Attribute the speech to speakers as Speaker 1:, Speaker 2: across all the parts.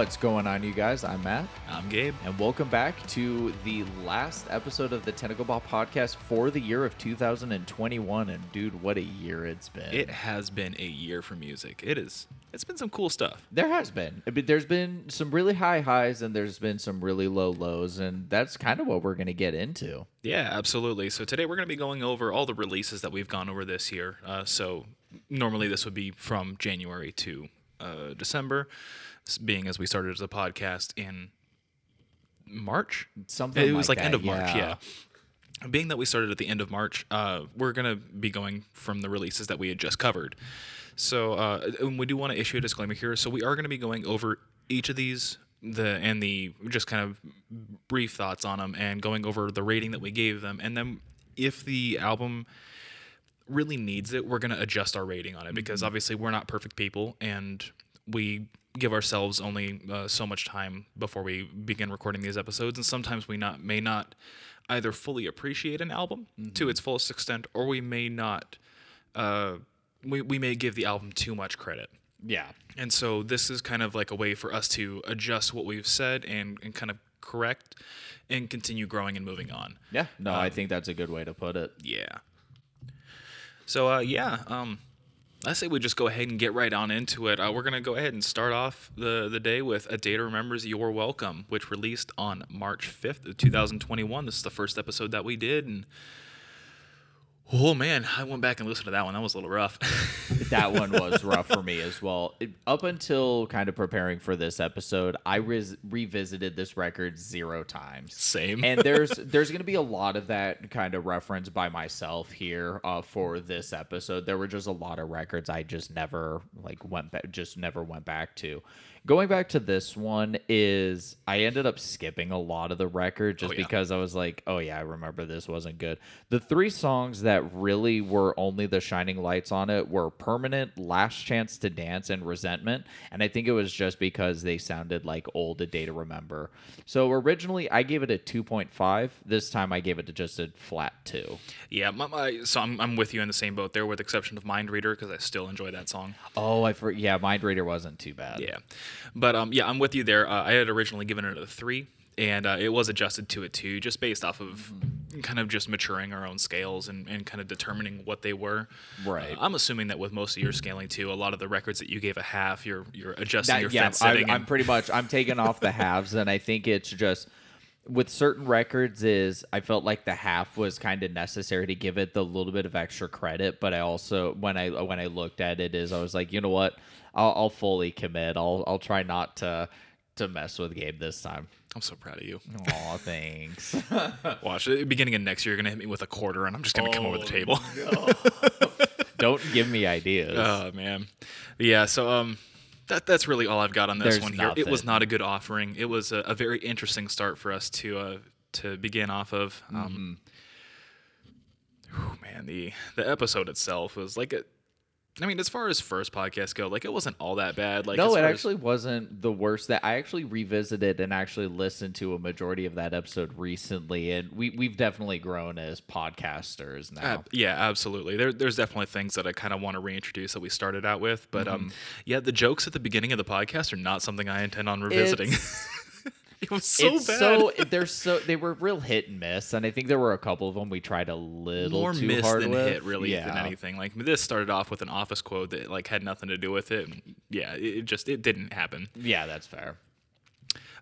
Speaker 1: What's going on, you guys? I'm Matt,
Speaker 2: I'm Gabe.
Speaker 1: and welcome back to the last episode of the Tentacle Ball podcast for the year of 2021. And dude, what a year it's been!
Speaker 2: It has been a year for music. It is. It's been some cool stuff.
Speaker 1: there has been, there's been some really high highs and there's been some really low lows, and that's kind of what we're gonna get into.
Speaker 2: Yeah, absolutely. So today we're going to be going over all the releases that we've gone over this year. Uh, so normally this would be from January to uh, December, being as we started as a podcast in March.
Speaker 1: Something
Speaker 2: it was
Speaker 1: like
Speaker 2: like end of March,
Speaker 1: yeah.
Speaker 2: yeah. Being that we started at the end of March, uh, we're gonna be going from the releases that we had just covered. So, uh, and we do want to issue a disclaimer here. So, we are going to be going over each of these, the and the just kind of brief thoughts on them, and going over the rating that we gave them, and then if the album really needs it, we're going to adjust our rating on it because obviously we're not perfect people and we give ourselves only uh, so much time before we begin recording these episodes and sometimes we not may not either fully appreciate an album to its fullest extent or we may not uh, we, we may give the album too much credit
Speaker 1: Yeah,
Speaker 2: and so this is kind of like a way for us to adjust what we've said and, and kind of correct and continue growing and moving on
Speaker 1: yeah. No, I think that's a good way to put it.
Speaker 2: yeah. So uh, yeah, um, I say we just go ahead and get right on into it. Uh, we're gonna go ahead and start off the the day with "A Day to Remember's You're Welcome," which released on March fifth, of two thousand twenty one. This is the first episode that we did, and oh man, I went back and listened to that one. That was a little rough.
Speaker 1: that one was rough for me as well. It- up until kind of preparing for this episode, I res- revisited this record zero times.
Speaker 2: Same.
Speaker 1: and there's there's going to be a lot of that kind of reference by myself here uh, for this episode. There were just a lot of records I just never like went back, just never went back to. Going back to this one is I ended up skipping a lot of the record just
Speaker 2: Oh, yeah.
Speaker 1: because I was like, oh yeah, I remember this wasn't good. The three songs that really were only the shining lights on it were Permanent, Last Chance to Dance, and Resentment. And I think it was just because they sounded like old A Day to Remember. So originally I gave it a 2.5. This time I gave it to just a flat 2.
Speaker 2: yeah, my, my, so I'm, I'm with you in the same boat there, with exception of "Mind Reader" because I still enjoy that song.
Speaker 1: Oh, I for, yeah, Mind Reader wasn't too bad.
Speaker 2: Yeah, but um, yeah, I'm with you there. Uh, I had originally given it a three, and uh, it was adjusted to a two, just based off of kind of just maturing our own scales and, and kind of determining what they were.
Speaker 1: Right.
Speaker 2: Uh, I'm assuming that with most of your scaling too, a lot of the records that you gave a half, you're you're adjusting
Speaker 1: That-
Speaker 2: your
Speaker 1: yeah,
Speaker 2: fence
Speaker 1: I,
Speaker 2: setting.
Speaker 1: I'm
Speaker 2: and-
Speaker 1: pretty much I'm taking off the halves, and I think it's just with certain records is I felt like the half was kind of necessary to give it the little bit of extra credit, but I also when I when I looked at it is I was like, you know what, I'll, I'll fully commit. I'll I'll try not to to mess with Gabe this time.
Speaker 2: I'm so proud of you.
Speaker 1: Aw, thanks.
Speaker 2: Watch at the beginning of next year, you're gonna hit me with a quarter, and I'm just gonna come over the
Speaker 1: Oh,
Speaker 2: table.
Speaker 1: Don't give me ideas.
Speaker 2: Oh man, yeah. So um, that that's really all I've got on this
Speaker 1: There's
Speaker 2: one here. It was not a good offering. It was a, a very interesting start for us to uh to begin off of. Um,
Speaker 1: Mm-hmm.
Speaker 2: whew, man, the the episode itself was like a. I mean, as far as first podcasts go, like it wasn't all that bad. Like
Speaker 1: no, it
Speaker 2: far as-
Speaker 1: actually wasn't the worst. That I actually revisited and actually listened to a majority of that episode recently, and we we've definitely grown as podcasters now.
Speaker 2: Ab- yeah, absolutely. There, there's definitely things that I kind of want to reintroduce that we started out with, but
Speaker 1: Mm-hmm.
Speaker 2: um, yeah, the jokes at the beginning of the podcast are not something I intend on revisiting. It was so
Speaker 1: it's
Speaker 2: bad.
Speaker 1: so they're so they were real hit and miss, and I think there were a couple of them we tried a little
Speaker 2: more
Speaker 1: too
Speaker 2: miss
Speaker 1: hard
Speaker 2: than
Speaker 1: with.
Speaker 2: hit, really, than anything. Like this started off with an office quote that like had nothing to do with it. yeah, it, just it didn't happen.
Speaker 1: Yeah, that's fair.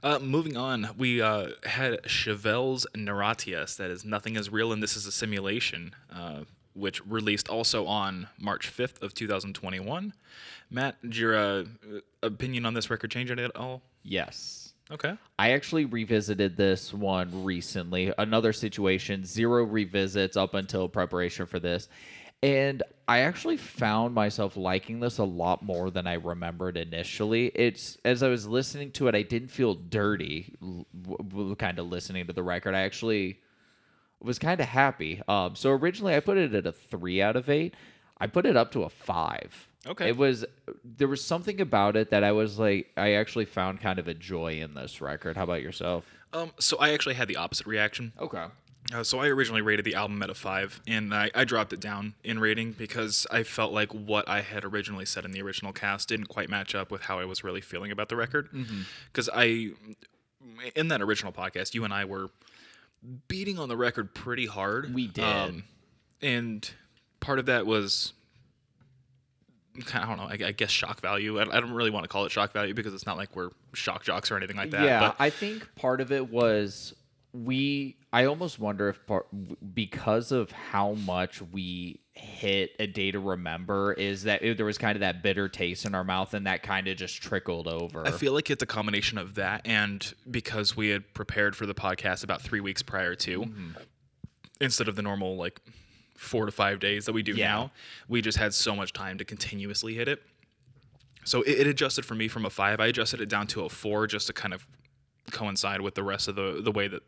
Speaker 2: Uh, moving on, we uh, had Chevelle's NIRATIAS, that is Nothing is Real and This is a Simulation, uh, which released also on March 5th of 2021. Matt, did your uh, opinion on this record change at all?
Speaker 1: Yes.
Speaker 2: Okay.
Speaker 1: I actually revisited this one recently. Another situation, zero revisits up until preparation for this. And I actually found myself liking this a lot more than I remembered initially. It's as I was listening to it, I didn't feel dirty kind of listening to the record. I actually was kind of happy. Um, so originally I put it at a three out of eight. I put it up to a five.
Speaker 2: Okay.
Speaker 1: It was there was something about it that I was like I actually found kind of a joy in this record. How about yourself?
Speaker 2: Um, so I actually had the opposite reaction.
Speaker 1: Okay.
Speaker 2: Uh, so I originally rated the album at a five, and I, I dropped it down in rating because I felt like what I had originally said in the original cast didn't quite match up with how I was really feeling about the record. Because I, in that original podcast, you and I were beating on the record pretty hard. Um,
Speaker 1: We did.
Speaker 2: and part of that was I don't know, I, I guess shock value. I, I don't really want to call it shock value because it's not like we're shock jocks or anything like that.
Speaker 1: yeah,
Speaker 2: but
Speaker 1: I think part of it was we. I almost wonder if part because of how much we hit a day to remember is that there was kind of that bitter taste in our mouth and that kind of just trickled over.
Speaker 2: I feel like it's a combination of that and because we had prepared for the podcast about three weeks prior to,
Speaker 1: Mm-hmm.
Speaker 2: instead of the normal like four to five days that we do
Speaker 1: Yeah.
Speaker 2: now, we just had so much time to continuously hit it. So it, it adjusted for me from a five. I adjusted it down to a four just to kind of coincide with the rest of the the way that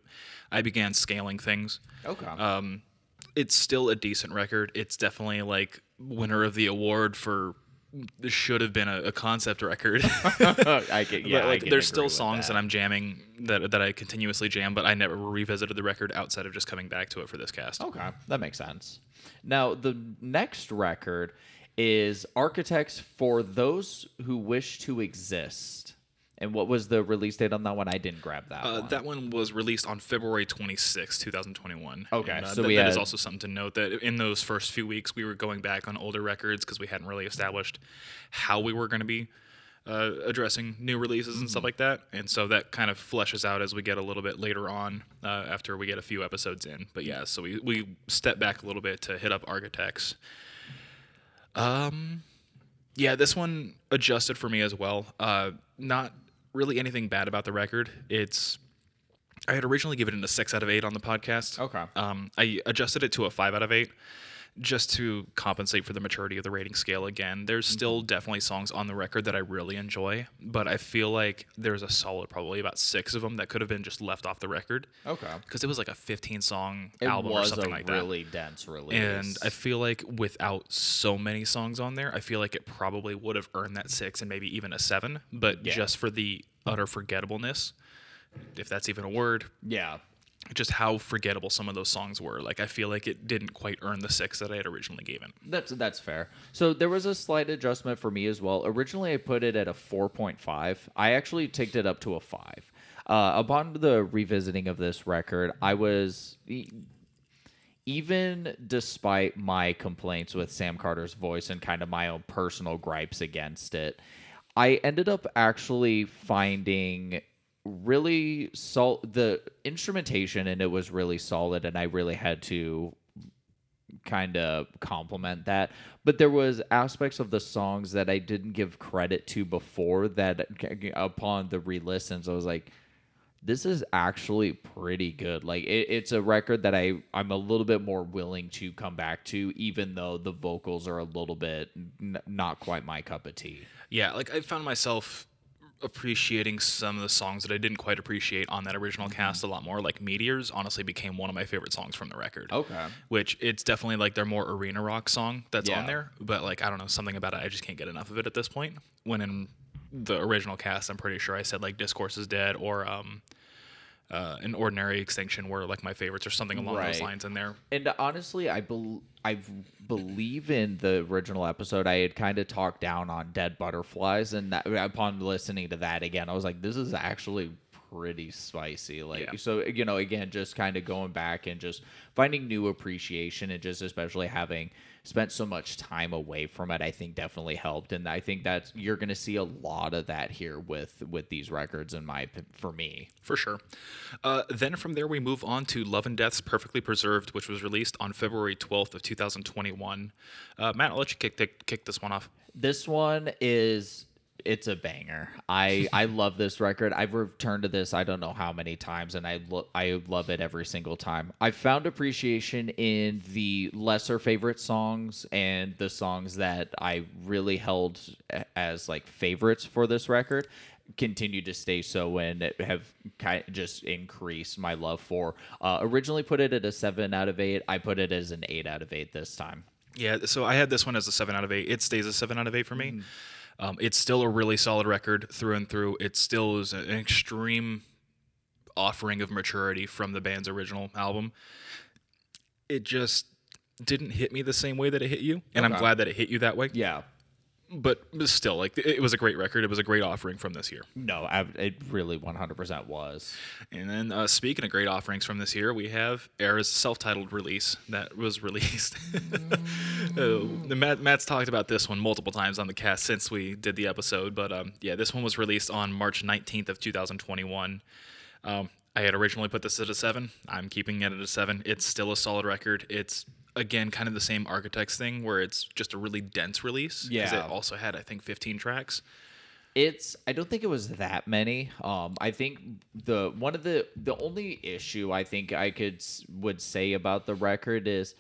Speaker 2: I began scaling things.
Speaker 1: okay.
Speaker 2: Um, it's still a decent record. It's definitely like winner of the award for should have been a, a concept record.
Speaker 1: I get, yeah,
Speaker 2: like there's still songs that.
Speaker 1: that.
Speaker 2: I'm jamming that that I continuously jam, but I never revisited the record outside of just coming back to it for this cast.
Speaker 1: Okay, that makes sense. Now, the next record is Architects for Those Who Wish to Exist. And what was the release date on that one? I didn't grab that
Speaker 2: Uh,
Speaker 1: one.
Speaker 2: that one was released on February 26, 2021.
Speaker 1: Okay,
Speaker 2: And, uh,
Speaker 1: so
Speaker 2: that-
Speaker 1: we
Speaker 2: that is
Speaker 1: had-
Speaker 2: also something to note that in those first few weeks we were going back on older records because we hadn't really established how we were going to be uh, addressing new releases and
Speaker 1: Mm-hmm.
Speaker 2: stuff like that. And so that kind of fleshes out as we get a little bit later on uh, after we get a few episodes in. But yeah, so we, we step back a little bit to hit up Architects. Um, yeah, this one adjusted for me as well. Uh, not really anything bad about the record. It's I had originally given it a six out of eight on the podcast.
Speaker 1: Okay.
Speaker 2: Um, I adjusted it to a five out of eight just to compensate for the maturity of the rating scale again. There's
Speaker 1: Mm-hmm.
Speaker 2: still definitely songs on the record that I really enjoy, but I feel like there's a solid probably about six of them that could have been just left off the record
Speaker 1: okay.
Speaker 2: because it was like a 15 song
Speaker 1: It
Speaker 2: album or something like that.
Speaker 1: really dense release.
Speaker 2: And I feel like without so many songs on there, I feel like it probably would have earned that six and maybe even a seven. But
Speaker 1: Yeah.
Speaker 2: just for the utter forgettableness, if that's even a word,
Speaker 1: yeah.
Speaker 2: Just how forgettable some of those songs were. Like I feel like it didn't quite earn the six that I had originally given.
Speaker 1: That's that's fair. So there was a slight adjustment for me as well. Originally, I put it at a four point five. I actually ticked it up to a five. Uh, upon the revisiting of this record, I was even despite my complaints with Sam Carter's voice and kind of my own personal gripes against it, I ended up actually finding really sol- the instrumentation and it was really solid and I really had to kind of compliment that. But there was aspects of the songs that i didn't give credit to before that upon the re-listens i was like this is actually pretty good. Like it, it's a record that i i'm a little bit more willing to come back to even though the vocals are a little bit n- not quite my cup of tea.
Speaker 2: Yeah, like I found myself appreciating some of the songs that I didn't quite appreciate on that original cast a lot more. Like Meteors honestly became one of my favorite songs from the record.
Speaker 1: okay
Speaker 2: which it's definitely like their more arena rock song that's
Speaker 1: Yeah.
Speaker 2: on there. But like I don't know, something about it, I just can't get enough of it at this point. When in the original cast, I'm pretty sure I said like Discourse is Dead or um, uh, an Ordinary Extinction were like my favorites or something along those lines in there.
Speaker 1: And honestly, I bel I believe in the original episode. I had kind of talked down on dead butterflies, and that, upon listening to that again, I was like, "This is actually pretty spicy." Like,
Speaker 2: Yeah.
Speaker 1: so you know, again, just kind of going back and just finding new appreciation, and just especially having spent so much time away from it, I think definitely helped. And I think that you're going to see a lot of that here with with these records, in my for me.
Speaker 2: For sure. Uh, then from there, we move on to Love and Death's Perfectly Preserved, which was released on February 12th of 2021. Uh, Matt, I'll let you kick, kick, kick this one off.
Speaker 1: This one is it's a banger. I I love this record. I've returned to this I don't know how many times and I lo- I love it every single time. I've found appreciation in the lesser favorite songs and the songs that I really held as like favorites for this record continue to stay so and have kind of just increased my love for. Uh, originally put it at a 7 out of 8. I put it as an 8 out of 8 this time.
Speaker 2: Yeah, so I had this one as a seven out of eight. It stays a seven out of eight for me. Um, it's still a really solid record through and through. It still is an extreme offering of maturity from the band's original album. It just didn't hit me the same way that it hit you, and I'm glad that it hit you that way.
Speaker 1: Yeah.
Speaker 2: But still, like it it was a great record. It was a great offering from this year.
Speaker 1: No, I, it really 100% was.
Speaker 2: And then, uh, speaking of great offerings from this year, we have Erra's self-titled release that was released. uh, Matt, Matt's talked about this one multiple times on the cast since we did the episode, but um, yeah, this one was released on March 19th of 2021. Um, I had originally put this at a seven. I'm keeping it at a seven. It's still a solid record. It's again kind of the same Architects thing where it's just a really dense release.
Speaker 1: Yeah.
Speaker 2: it also had I think 15 tracks.
Speaker 1: It's I don't think it was that many. Um I think the one of the the only issue I think I could would say about the record is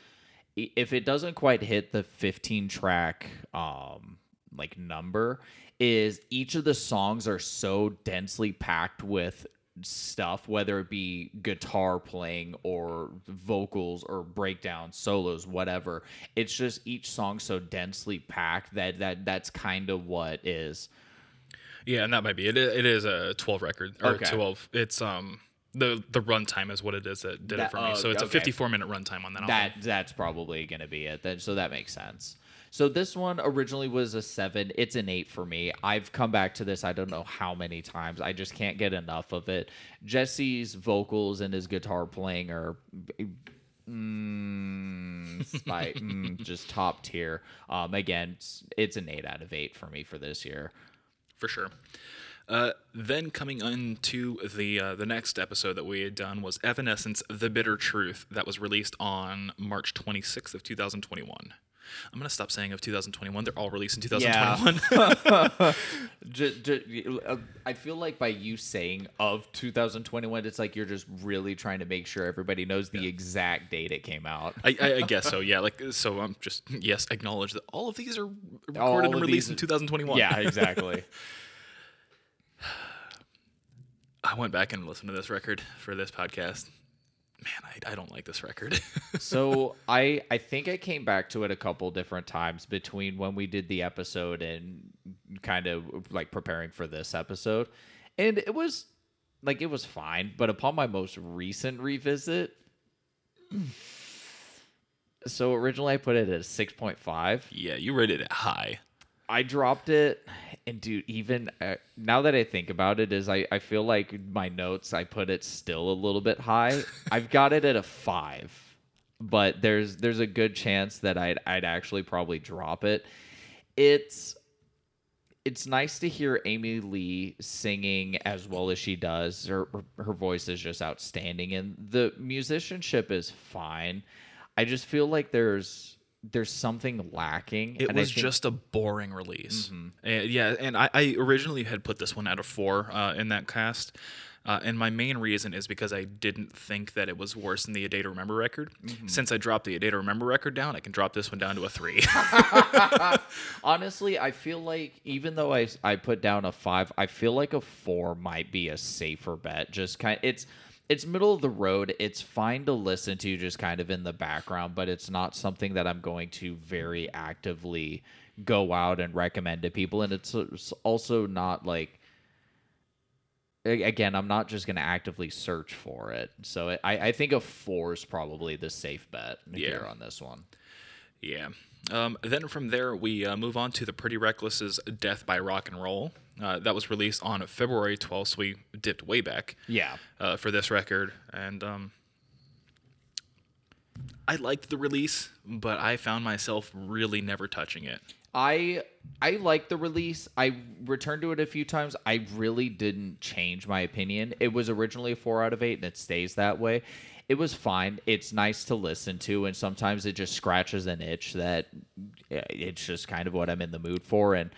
Speaker 1: if it doesn't quite hit the 15 track um like number is each of the songs are so densely packed with stuff whether it be guitar playing or vocals or breakdowns solos whatever it's just each song so densely packed that that that's kind of what is
Speaker 2: Yeah, and that might be it. It is a 12 record or
Speaker 1: Okay.
Speaker 2: 12. It's um the the runtime is what it is that did
Speaker 1: That-
Speaker 2: it for me.
Speaker 1: oh,
Speaker 2: So it's a 54 minute runtime on that, album.
Speaker 1: that that's probably gonna be it then so that makes sense so this one originally was a seven. It's an eight for me. I've come back to this i don't know how many times. I just can't get enough of it. Jesse's vocals and his guitar playing are mm, spy, mm, just top tier. Um again it's, it's an eight out of eight for me for this year.
Speaker 2: For sure. Uh, then coming into the uh, the next episode that we had done was Evanescence: The Bitter Truth that was released on March 26th of 2021. I'm gonna stop saying of 2021. They're all released in 2021.
Speaker 1: Ju- ju- uh, I feel like by you saying of 2021, it's like you're just really trying to make sure everybody knows the exact date it came out.
Speaker 2: I, I, I guess so. Yeah. Like so. I'm just yes. Acknowledge that all of these are recorded
Speaker 1: All
Speaker 2: and released in 2021.
Speaker 1: Yeah, exactly.
Speaker 2: I went back and listened to this record for this podcast. Man, I, I don't like this record.
Speaker 1: so I I think I came back to it a couple different times between when we did the episode and kind of like preparing for this episode, and it was like it was fine. But upon my most recent revisit, so originally I put it at six point five.
Speaker 2: yeah, you rated it high.
Speaker 1: I dropped it, and dude, even uh, now that I think about it, is I, I feel like my notes I put it still a little bit high. I've got it at a five, but there's there's a good chance that I'd I'd actually probably drop it. It's it's nice to hear Amy Lee singing as well as she does. Her her voice is just outstanding, and the musicianship is fine. I just feel like there's there's something lacking.
Speaker 2: It was
Speaker 1: think- Mm-hmm.
Speaker 2: just a boring release. And yeah, and I, I originally had put this one out of four uh, in that cast. Uh, and my main reason is because I didn't think that it was worse than the A Day to Remember record.
Speaker 1: Mm-hmm.
Speaker 2: Since I dropped the A Day to Remember record down, I can drop this one down to a three.
Speaker 1: Honestly, I feel like even though I I put down a five, I feel like a four might be a safer bet. Just kind, it's it's middle of the road. It's fine to listen to, just kind of in the background, but it's not something that I'm going to very actively go out and recommend to people. And it's it's also not like again, I'm not just going to actively search for it. So I, I think a four is probably the safe bet here on this one.
Speaker 2: yeah. Um, then from there, we uh, move on to the Pretty Reckless's Death by Rock and Roll. Uh, that was released on February 12th, so we dipped way back.
Speaker 1: Yeah.
Speaker 2: uh, for this record, and um, I liked the release, but I found myself really never touching it.
Speaker 1: I I like the release. I returned to it a few times. I really didn't change my opinion. It was originally a four out of eight, and it stays that way. It was fine. It's nice to listen to, and sometimes it just scratches an itch that it's just kind of what I'm in the mood for, and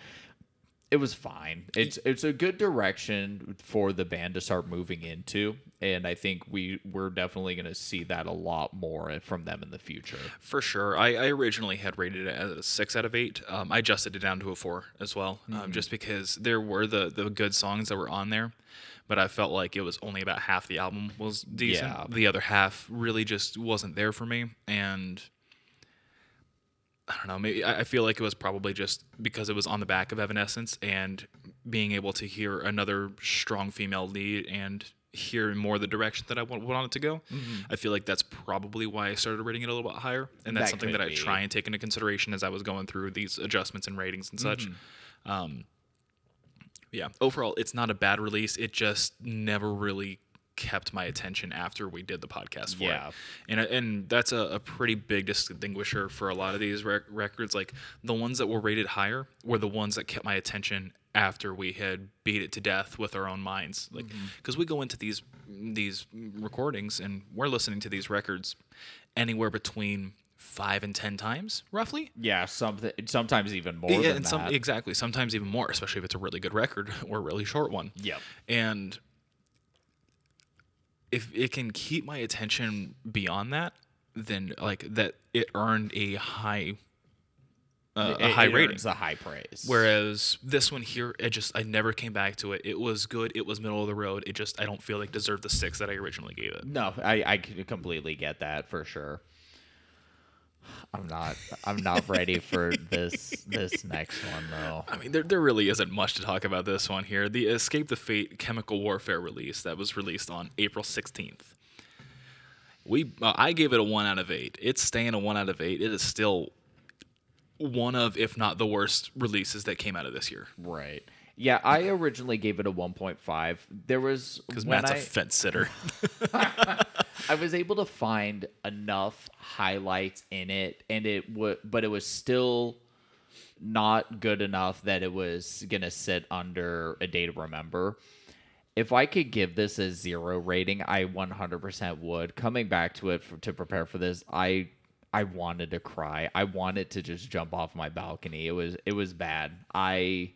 Speaker 1: it was fine. It's it's a good direction for the band to start moving into, and I think we we're definitely going to see that a lot more from them in the future.
Speaker 2: For sure, I, I originally had rated it as a six out of eight. Um, I adjusted it down to a four as well, um, just because there were the the good songs that were on there, but I felt like it was only about half the album was decent.
Speaker 1: Yeah.
Speaker 2: The other half really just wasn't there for me, and I don't know. Maybe I feel like it was probably just because it was on the back of Evanescence and being able to hear another strong female lead and hear more the direction that I want, want it to go. I feel like that's probably why I started rating it a little bit higher, and that's
Speaker 1: That
Speaker 2: something that I
Speaker 1: be.
Speaker 2: try and take into consideration as I was going through these adjustments and ratings and such. Um, yeah, overall, it's not a bad release. It just never really kept my attention after we did the podcast for
Speaker 1: Yeah.
Speaker 2: it. And uh, and that's a, a pretty big distinguisher for a lot of these rec- records. Like the ones that were rated higher were the ones that kept my attention after we had beat it to death with our own minds. Like mm-hmm. because we go into these these recordings and we're listening to these records anywhere between five and ten times roughly.
Speaker 1: Yeah, something sometimes even more
Speaker 2: Yeah,
Speaker 1: than
Speaker 2: and
Speaker 1: that.
Speaker 2: some exactly. Sometimes even more, especially if it's a really good record or a really short one.
Speaker 1: yeah
Speaker 2: And if it can keep my attention beyond that, then like that it earned a high uh, a high
Speaker 1: it
Speaker 2: rating.
Speaker 1: earns a high praise.
Speaker 2: Whereas this one here, it just I never came back to it. It was good. It was middle of the road. It just I don't feel like deserved the six that I originally gave it.
Speaker 1: no, I I completely get that for sure. I'm not I'm not ready for this this next one though.
Speaker 2: I mean, there, there really isn't much to talk about this one here. The Escape the Fate Chemical Warfare release that was released on April 16th. We, uh, I gave it a one out of eight. It's staying a one out of eight. It is still one of, if not the worst releases that came out of this year.
Speaker 1: Right. Yeah, I originally gave it a 1.5. There was
Speaker 2: Because Matt's
Speaker 1: I,
Speaker 2: a fence sitter.
Speaker 1: I was able to find enough highlights in it, and it would, but it was still not good enough that it was gonna sit under a day to remember. If I could give this a zero rating, I 100% would. Coming back to it for, to prepare for this, I I wanted to cry. I wanted to just jump off my balcony. It was it was bad. I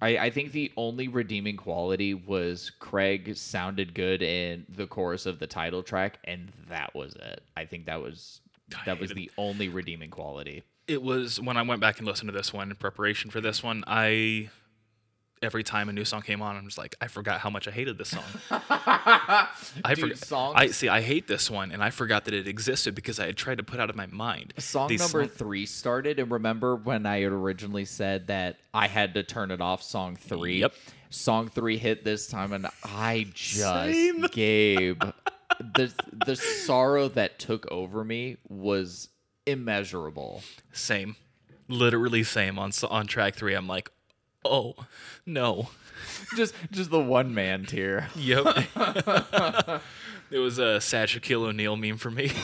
Speaker 1: I, I think the only redeeming quality was Craig sounded good in the chorus of the title track, and that was it. I think that was that was the only redeeming quality.
Speaker 2: it was when I went back and listened to this one in preparation for this one. I every time a new song came on, I'm just like, I forgot how much I hated this song. I
Speaker 1: Dude,
Speaker 2: forgot.
Speaker 1: songs-
Speaker 2: I see. I hate this one, and I forgot that it existed because I had tried to put out of my mind.
Speaker 1: Song
Speaker 2: These
Speaker 1: number
Speaker 2: song-
Speaker 1: three started, and remember when I had originally said that I had to turn it off. Song three,
Speaker 2: Yep.
Speaker 1: Song three hit this time, and I just
Speaker 2: Same.
Speaker 1: gave the the sorrow that took over me was immeasurable.
Speaker 2: Same, literally same on on track three. I'm like, oh no.
Speaker 1: Just just the one man tear.
Speaker 2: Yep. it was a sad Shaquille O'Neal meme for me.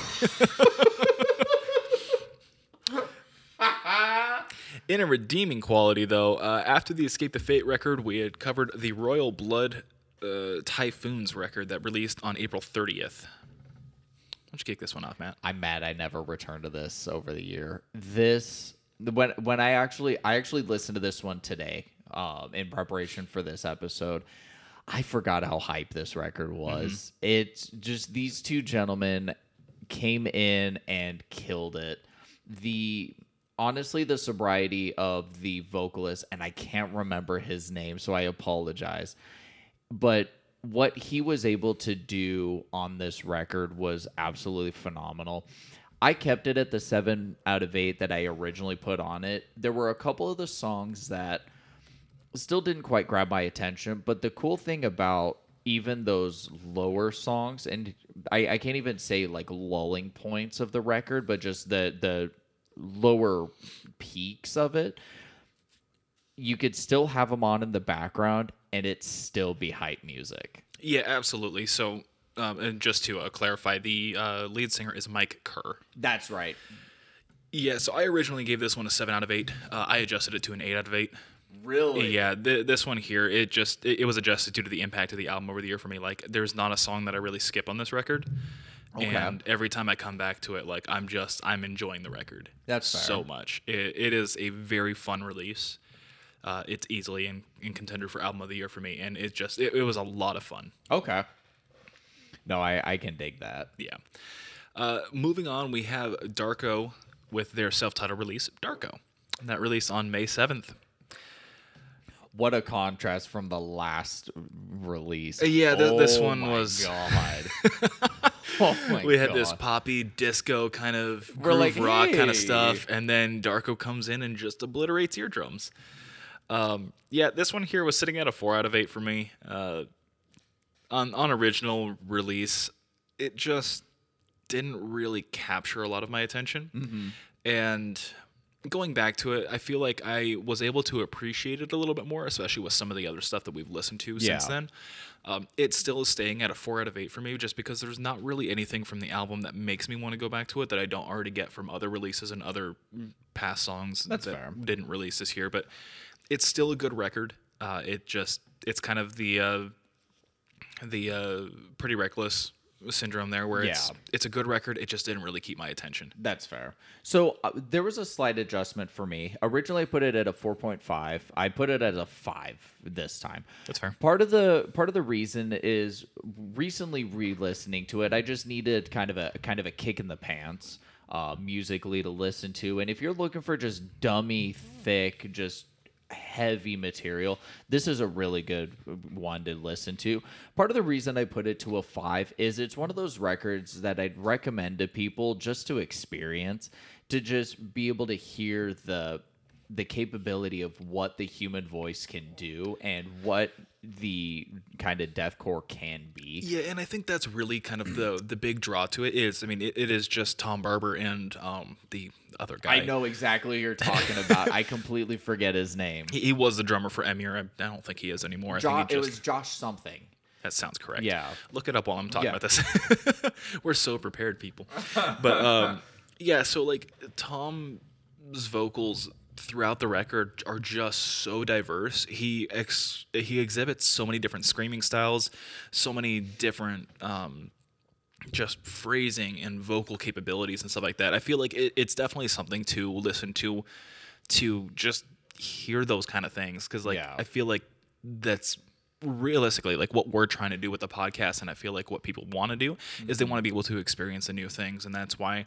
Speaker 2: In a redeeming quality, though, uh, after the Escape the Fate record, we had covered the Royal Blood uh, Typhoons record that released on April 30th. Why don't you kick this one off, Matt?
Speaker 1: I'm mad I never returned to this over the year. This when when I actually I actually listened to this one today um, in preparation for this episode. I forgot how hype this record was. It's just these two gentlemen came in and killed it. The honestly the sobriety of the vocalist and I can't remember his name, so I apologize but what he was able to do on this record was absolutely phenomenal. I kept it at the seven out of eight that I originally put on it. There were a couple of the songs that still didn't quite grab my attention, but the cool thing about even those lower songs, and I, I can't even say like lulling points of the record, but just the the lower peaks of it, you could still have them on in the background and it still be hype music.
Speaker 2: Yeah, absolutely. So, um, and just to uh, clarify, the uh, lead singer is Mike Kerr.
Speaker 1: That's right.
Speaker 2: Yeah, so I originally gave this one a seven out of eight. Uh, I adjusted it to an eight out of eight.
Speaker 1: Really?
Speaker 2: Yeah, th- this one here, it just it, it was adjusted due to the impact of the album over the year for me. Like, there's not a song that I really skip on this record,
Speaker 1: Okay.
Speaker 2: and every time I come back to it, like I'm just I'm enjoying the record.
Speaker 1: That's fair.
Speaker 2: so much. It, it is a very fun release. Uh, it's easily in, in contender for album of the year for me, and it just it, it was a lot of fun.
Speaker 1: Okay. No, I, I can dig that.
Speaker 2: Yeah. Uh, moving on, we have Darko with their self-titled release, Darko, and that released on May seventh.
Speaker 1: What a contrast from the last release.
Speaker 2: Uh, yeah, th- this one
Speaker 1: my
Speaker 2: was-
Speaker 1: God. oh my
Speaker 2: we had this
Speaker 1: God.
Speaker 2: poppy disco kind of
Speaker 1: We're
Speaker 2: groove
Speaker 1: like,
Speaker 2: rock kind of
Speaker 1: "Hey."
Speaker 2: stuff, and then Darko comes in and just obliterates eardrums. Um, yeah, this one here was sitting at a four out of eight for me. Uh, on on original release, it just didn't really capture a lot of my attention.
Speaker 1: Mm-hmm.
Speaker 2: And going back to it, I feel like I was able to appreciate it a little bit more, especially with some of the other stuff that we've listened to since then. Um, it still is staying at a four out of eight for me, just because there's not really anything from the album that makes me want to go back to it that I don't already get from other releases and other past songs
Speaker 1: That's
Speaker 2: that
Speaker 1: fair.
Speaker 2: didn't release this year. But it's still a good record. Uh, it just it's kind of the uh, the uh, pretty reckless syndrome there, where it's
Speaker 1: Yeah.
Speaker 2: it's a good record. It just didn't really keep my attention.
Speaker 1: That's fair. So uh, there was a slight adjustment for me. Originally, I put it at a 4.5. I put it at a 5 this time.
Speaker 2: That's fair.
Speaker 1: Part of the part of the reason is recently re-listening to it. I just needed kind of a kind of a kick in the pants uh, musically to listen to. And if you're looking for just dummy, thick, just heavy material, this is a really good one to listen to. Part of the reason I put it to a five is it's one of those records that I'd recommend to people just to experience, to just be able to hear the the capability of what the human voice can do and what the kind of deathcore can be.
Speaker 2: Yeah, and I think that's really kind of the the big draw to it is. I mean, it, it is just Tom Barber and um, the other guy.
Speaker 1: I know exactly you're talking about. I completely forget his name.
Speaker 2: He, he was the drummer for Emmure. I, I don't think he is anymore. I think
Speaker 1: it
Speaker 2: just,
Speaker 1: was Josh something.
Speaker 2: that sounds correct.
Speaker 1: Yeah.
Speaker 2: Look it up while I'm talking
Speaker 1: Yeah.
Speaker 2: about this. We're so prepared, people. But um, yeah, so like Tom's vocals throughout the record are just so diverse. He ex- he exhibits so many different screaming styles, so many different um, just phrasing and vocal capabilities and stuff like that. I feel like it, it's definitely something to listen to, to just hear those kind of things because like
Speaker 1: Yeah.
Speaker 2: I feel like that's realistically like what we're trying to do with the podcast and I feel like what people want to do is they want to be able to experience the new things and that's why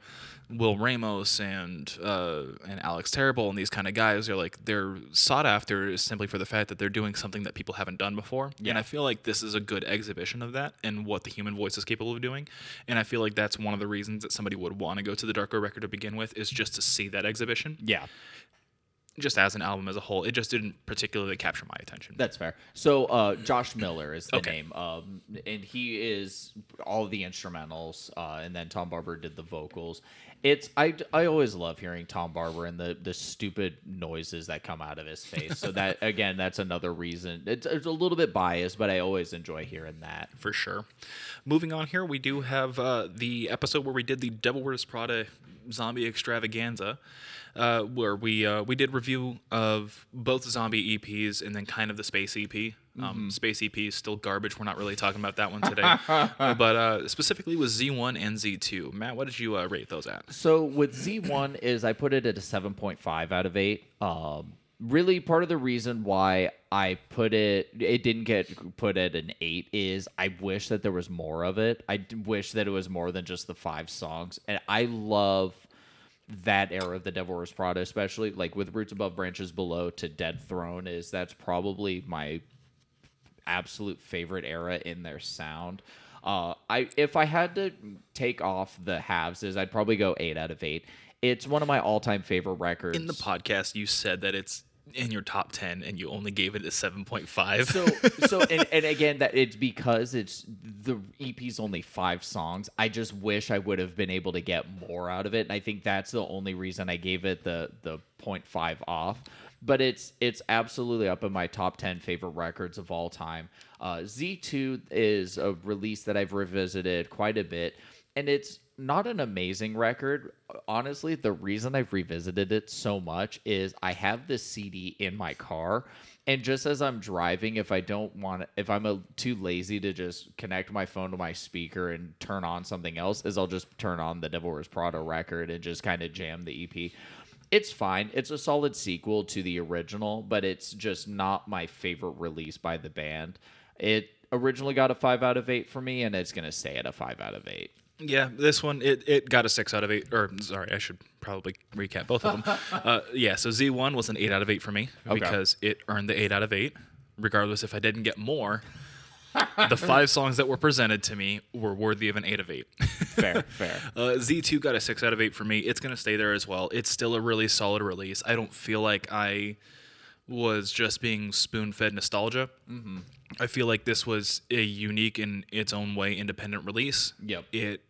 Speaker 2: Will Ramos and uh, and Alex Terrible and these kind of guys are like they're sought after simply for the fact that they're doing something that people haven't done before
Speaker 1: yeah.
Speaker 2: and I feel like this is a good exhibition of that and what the human voice is capable of doing and I feel like that's one of the reasons that somebody would want to go to the Darko record to begin with is just to see that exhibition
Speaker 1: Yeah.
Speaker 2: Just as an album as a whole it just didn't particularly capture my attention
Speaker 1: That's fair. So uh, Josh Miller is the
Speaker 2: Okay.
Speaker 1: name, um, and he is all the instrumentals, uh, and then Tom Barber did the vocals. It's I, I always love hearing Tom Barber and the the stupid noises that come out of his face. So that again, that's another reason. It's, it's a little bit biased, but I always enjoy hearing that.
Speaker 2: for sure. Moving on here, we do have uh, the episode where we did the Devil Wears Prada zombie extravaganza, uh, where we uh, we did review of both zombie EPs and then kind of the space EP. Um, Space EP is still garbage. We're not really talking about that one today, but uh, specifically with Z1 and Z2. Matt, what did you uh, rate those at?
Speaker 1: So with Z1 is I put it at a 7.5 out of 8. Um really part of the reason why I put it it didn't get put at an 8 is I wish that there was more of it. I wish that it was more than just the 5 songs. And I love that era of the Devil Wears Prada, especially like with Roots Above Branches Below to Dead Throne is that's probably my absolute favorite era in their sound. Uh, I if I had to take off the halves, is I'd probably go eight out of eight. It's one of my all-time favorite records.
Speaker 2: In the podcast, you said that it's in your top 10 and you only gave it a 7.5.
Speaker 1: so so and, and again that it's because it's the EP's only five songs. I just wish I would have been able to get more out of it, and I think that's the only reason I gave it the the 0.5 off. But it's it's absolutely up in my top ten favorite records of all time. Uh, Z2 is a release that I've revisited quite a bit, and it's not an amazing record. Honestly, the reason I've revisited it so much is I have this CD in my car, and just as I'm driving, if I don't want, if I'm a, too lazy to just connect my phone to my speaker and turn on something else, is I'll just turn on the Devil Wears Prada record and just kind of jam the EP. It's fine. It's a solid sequel to the original, but it's just not my favorite release by the band. It originally got a five out of eight for me, and it's gonna stay at a five out of eight.
Speaker 2: Yeah, this one it, it got a six out of eight. Or sorry, I should probably recap both of them. uh, yeah, so Z one was an eight out of eight for me because it earned the eight out of eight, regardless if I didn't get more. the five songs that were presented to me were worthy of an eight of eight.
Speaker 1: Fair, fair.
Speaker 2: Uh, Z2 got a 6 out of 8 for me. It's going to stay there as well. It's still a really solid release. I don't feel like I was just being spoon fed nostalgia. Mm-hmm. I feel like this was a unique in its own way independent release.
Speaker 1: Yep.
Speaker 2: It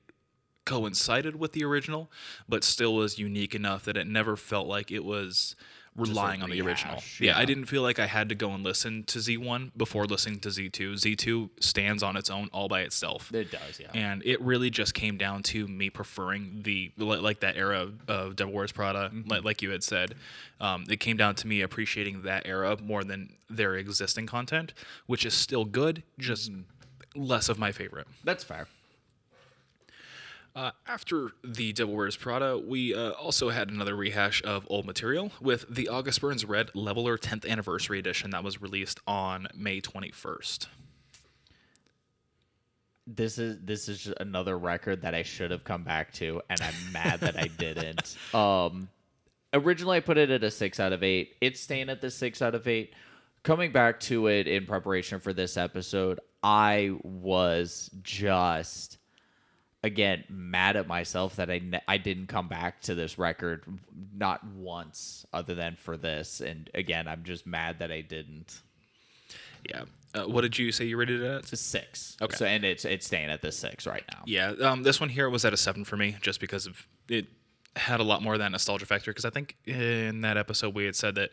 Speaker 2: coincided with the original, but still was unique enough that it never felt like it was relying on the original.
Speaker 1: rehash,
Speaker 2: Yeah, I didn't feel like I had to go and listen to Z1 before listening to Z2. Z2 stands on its own all by itself.
Speaker 1: It does, yeah.
Speaker 2: And it really just came down to me preferring the li- like that era of- Devil Wears Prada,
Speaker 1: Mm-hmm.
Speaker 2: like, like you had said. Um, it came down to me appreciating that era more than their existing content, which is still good, just
Speaker 1: Mm-hmm.
Speaker 2: less of my favorite.
Speaker 1: That's fair.
Speaker 2: Uh, after the Devil Wears Prada, we uh, also had another rehash of old material with the August Burns Red Leveler 10th Anniversary Edition that was released on May 21st.
Speaker 1: This is this is just another record that I should have come back to, and I'm mad that I didn't. Um, originally I put it at a six out of eight. It's staying at the six out of eight. Coming back to it in preparation for this episode, I was just again mad at myself that I ne- I didn't come back to this record not once other than for this. And again, I'm just mad that I didn't.
Speaker 2: Yeah. Uh, what did you say you rated it at?
Speaker 1: It's a six.
Speaker 2: Okay.
Speaker 1: So and it's it's staying at the six right now.
Speaker 2: Yeah, um, this one here was at a seven for me, just because of it had a lot more of that nostalgia factor. Because I think in that episode we had said that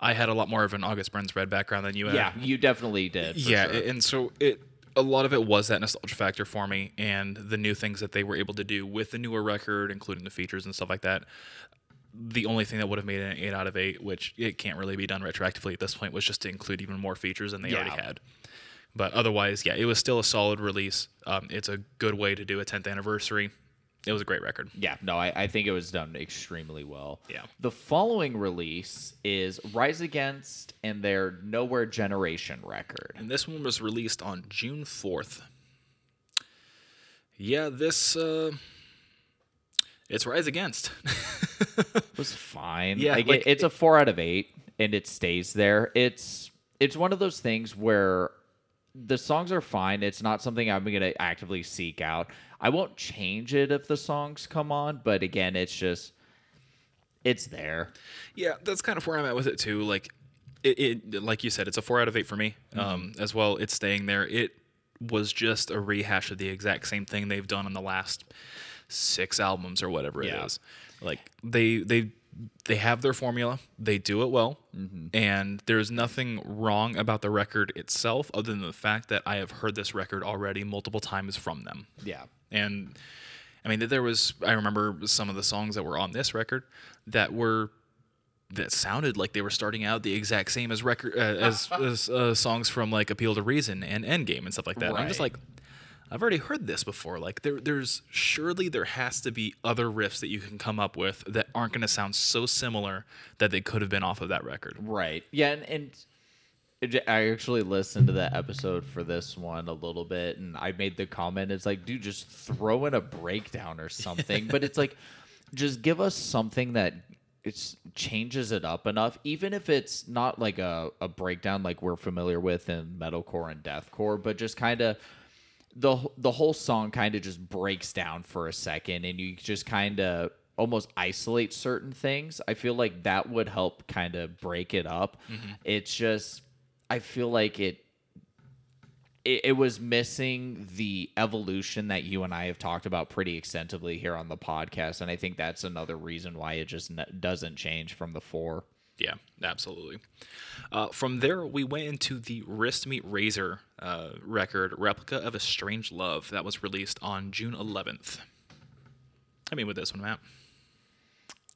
Speaker 2: I had a lot more of an August Burns Red background than you had.
Speaker 1: Yeah, you definitely did.
Speaker 2: yeah,
Speaker 1: sure.
Speaker 2: and so it a lot of it was that nostalgia factor for me, and the new things that they were able to do with the newer record, including the features and stuff like that. The only thing that would have made it an eight out of eight, which it can't really be done retroactively at this point, was just to include even more features than they already had. But otherwise, yeah, it was still a solid release. Um, it's a good way to do a 10th anniversary. It was a great record.
Speaker 1: yeah, no, I, I think it was done extremely well.
Speaker 2: Yeah.
Speaker 1: The following release is Rise Against and their Nowhere Generation record.
Speaker 2: And this one was released on June 4th. Yeah, this uh it's Rise Against.
Speaker 1: It was fine.
Speaker 2: Yeah,
Speaker 1: like,
Speaker 2: like-
Speaker 1: it, it's a four out of eight, and it stays there. It's it's one of those things where the songs are fine. It's not something I'm gonna actively seek out. I won't change it if the songs come on, but again, it's just it's there.
Speaker 2: yeah, that's kind of where I'm at with it too. Like it, it like you said, it's a four out of eight for me. Um as well. It's staying there. It was just a rehash of the exact same thing they've done in the last six albums or whatever it
Speaker 1: Yeah.
Speaker 2: is. Like they they they have their formula. They do it well, and there's nothing wrong about the record itself, other than the fact that I have heard this record already multiple times from them.
Speaker 1: Yeah.
Speaker 2: And I mean, there was I remember some of the songs that were on this record that were that sounded like they were starting out the exact same as record uh, as, as uh, songs from like Appeal to Reason and Endgame and stuff like that. And I'm just like, I've already heard this before. Like there, there's surely there has to be other riffs that you can come up with that aren't going to sound so similar that they could have been off of that record.
Speaker 1: Right. Yeah, and, and I actually listened to that episode for this one a little bit, and I made the comment. It's like, dude, just throw in a breakdown or something. but it's like, just give us something that it's changes it up enough, even if it's not like a, a breakdown like we're familiar with in metalcore and deathcore, but just kind of the the whole song kind of just breaks down for a second and you just kind of almost isolate certain things i feel like that would help kind of break it up mm-hmm. it's just i feel like it, it it was missing the evolution that you and i have talked about pretty extensively here on the podcast and i think that's another reason why it just doesn't change from the four
Speaker 2: Yeah, absolutely. Uh, from there, we went into the Wrist Meet Razor uh, record, Replica of a Strange Love, that was released on June 11th. I mean, with this one, Matt.